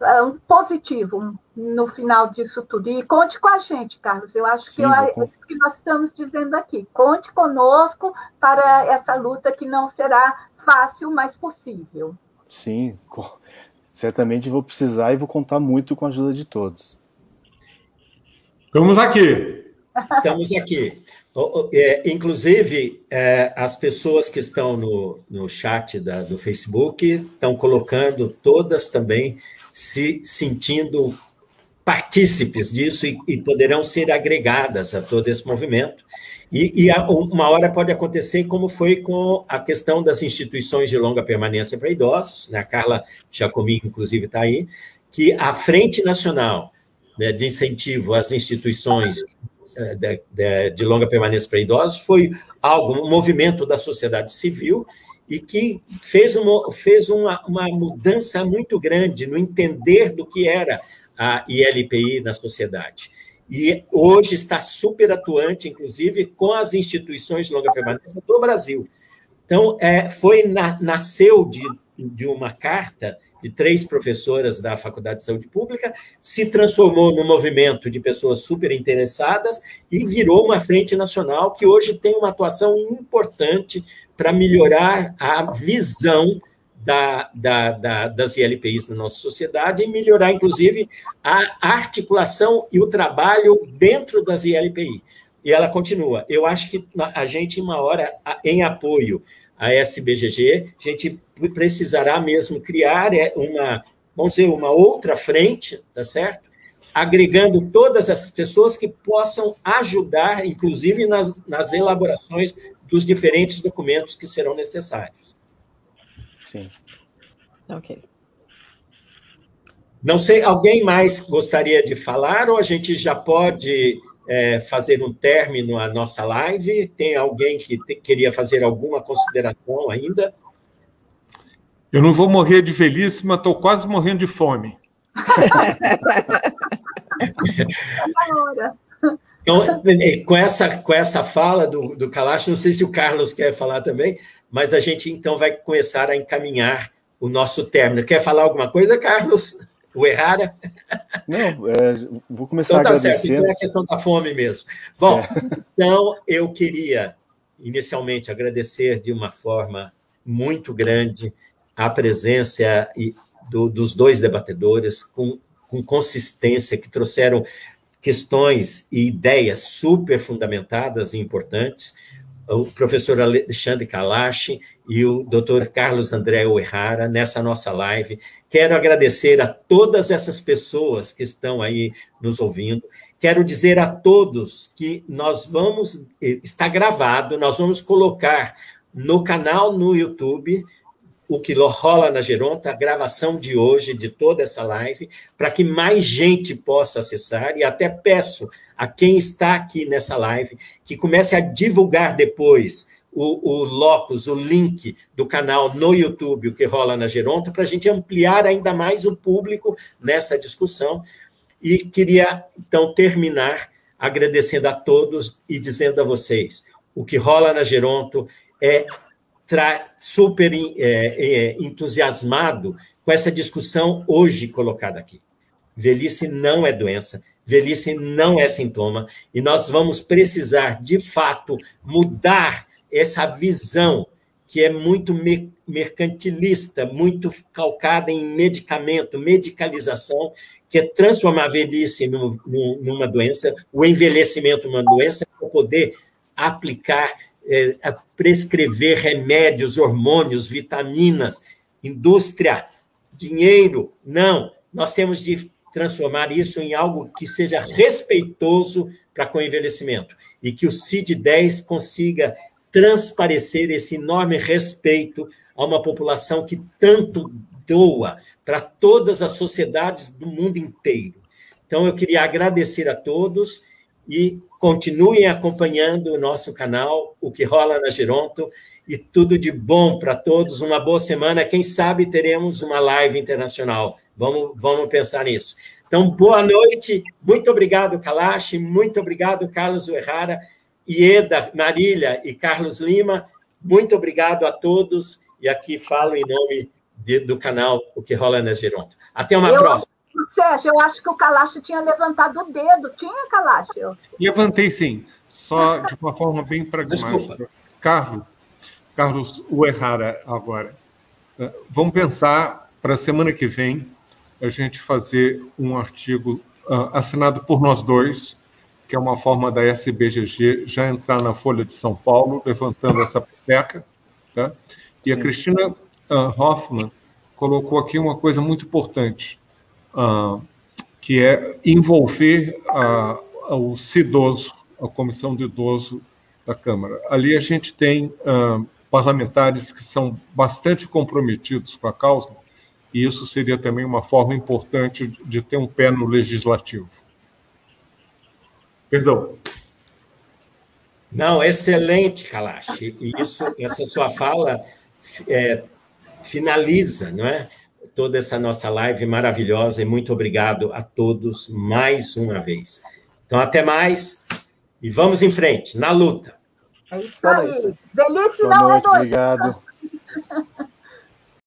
é, um positivo no final disso tudo. E conte com a gente, Carlos. Eu acho Sim, que é isso que nós estamos dizendo aqui. Conte conosco para essa luta que não será fácil, mas possível. Sim, certamente vou precisar e vou contar muito com a ajuda de todos. Estamos aqui. *laughs* Estamos aqui. É, inclusive, é, as pessoas que estão no, no chat da, do Facebook estão colocando todas também se sentindo partícipes disso e, e poderão ser agregadas a todo esse movimento. E, e a, uma hora pode acontecer como foi com a questão das instituições de longa permanência para idosos, né? a Carla Jacomin, inclusive, está aí, que a Frente Nacional né, de Incentivo às Instituições eh, de, de, de longa permanência para idosos foi algo, um movimento da sociedade civil e que fez uma, fez uma, uma mudança muito grande no entender do que era a ILPI na sociedade. E hoje está super atuante, inclusive, com as instituições de longa permanência do Brasil. Então, é, foi na, nasceu de, de uma carta de três professoras da Faculdade de Saúde Pública, se transformou num movimento de pessoas super interessadas e virou uma frente nacional que hoje tem uma atuação importante para melhorar a visão da, da, da, das ILPIs na nossa sociedade e melhorar, inclusive, a articulação e o trabalho dentro das ILPI. E ela continua. Eu acho que a gente, uma hora, em apoio à SBGG, a gente precisará mesmo criar é, uma, vamos dizer, uma outra frente, tá certo? Agregando todas essas pessoas que possam ajudar, inclusive nas, nas elaborações dos diferentes documentos que serão necessários. Sim. Ok. Não sei, alguém mais gostaria de falar ou a gente já pode é, fazer um término à nossa live? Tem alguém que te, queria fazer alguma consideração ainda? Eu não vou morrer de velhice, mas estou quase morrendo de fome. Então, com essa, com essa fala do, do Kalash, não sei se o Carlos quer falar também, mas a gente então vai começar a encaminhar o nosso término. Quer falar alguma coisa, Carlos? O Errara? Não, é, vou começar então, tá agradecendo. Certo, então é a questão da fome mesmo. Bom, então eu queria inicialmente agradecer de uma forma muito grande a presença do, dos dois debatedores com, com consistência, que trouxeram questões e ideias super fundamentadas e importantes, o professor Alexandre Kalash e o doutor Carlos André Oerrara nessa nossa live. Quero agradecer a todas essas pessoas que estão aí nos ouvindo. Quero dizer a todos que nós vamos, está gravado, nós vamos colocar no canal no YouTube o que rola na Geronta, a gravação de hoje de toda essa live, para que mais gente possa acessar, e até peço a quem está aqui nessa live que comece a divulgar depois o, o locus, o link do canal no YouTube, o que rola na Geronta, para a gente ampliar ainda mais o público nessa discussão. E queria, então, terminar agradecendo a todos e dizendo a vocês: o que rola na Geronto é super é, é, entusiasmado com essa discussão hoje colocada aqui. Velhice não é doença, velhice não é sintoma, e nós vamos precisar, de fato, mudar essa visão que é muito mercantilista, muito calcada em medicamento, medicalização, que é transformar a velhice numa doença, o envelhecimento numa doença, para poder aplicar é, prescrever remédios, hormônios, vitaminas, indústria, dinheiro. Não, nós temos de transformar isso em algo que seja respeitoso para com o envelhecimento e que o CID-10 consiga transparecer esse enorme respeito a uma população que tanto doa para todas as sociedades do mundo inteiro. Então, eu queria agradecer a todos e continuem acompanhando o nosso canal, o que rola na Geronto, e tudo de bom para todos, uma boa semana. Quem sabe teremos uma live internacional. Vamos, vamos pensar nisso. Então, boa noite, muito obrigado, Kalash, muito obrigado, Carlos Uerrara, Ieda, Marília e Carlos Lima, muito obrigado a todos, e aqui falo em nome de, do canal O que rola na Geronto. Até uma Eu... próxima. Sérgio, eu acho que o Kalash tinha levantado o dedo. Tinha, Kalash? Levantei sim, só *laughs* de uma forma bem pragmática. Carlos, Carlos Uerrara, agora. Eh, vamos pensar para a semana que vem a gente fazer um artigo uh, assinado por nós dois, que é uma forma da SBGG já entrar na Folha de São Paulo, levantando essa peteca. Tá? E Sim. a Cristina uh, Hoffman colocou aqui uma coisa muito importante, uh, que é envolver o CIDoso, a Comissão de Idoso da Câmara. Ali a gente tem uh, parlamentares que são bastante comprometidos com a causa, e isso seria também uma forma importante de ter um pé no legislativo. Perdão. Não, excelente, Kalash. Isso, essa sua fala é, finaliza, não é? Toda essa nossa live maravilhosa e muito obrigado a todos mais uma vez. Então, até mais e vamos em frente, na luta. É isso aí. Não é noite, é Obrigado.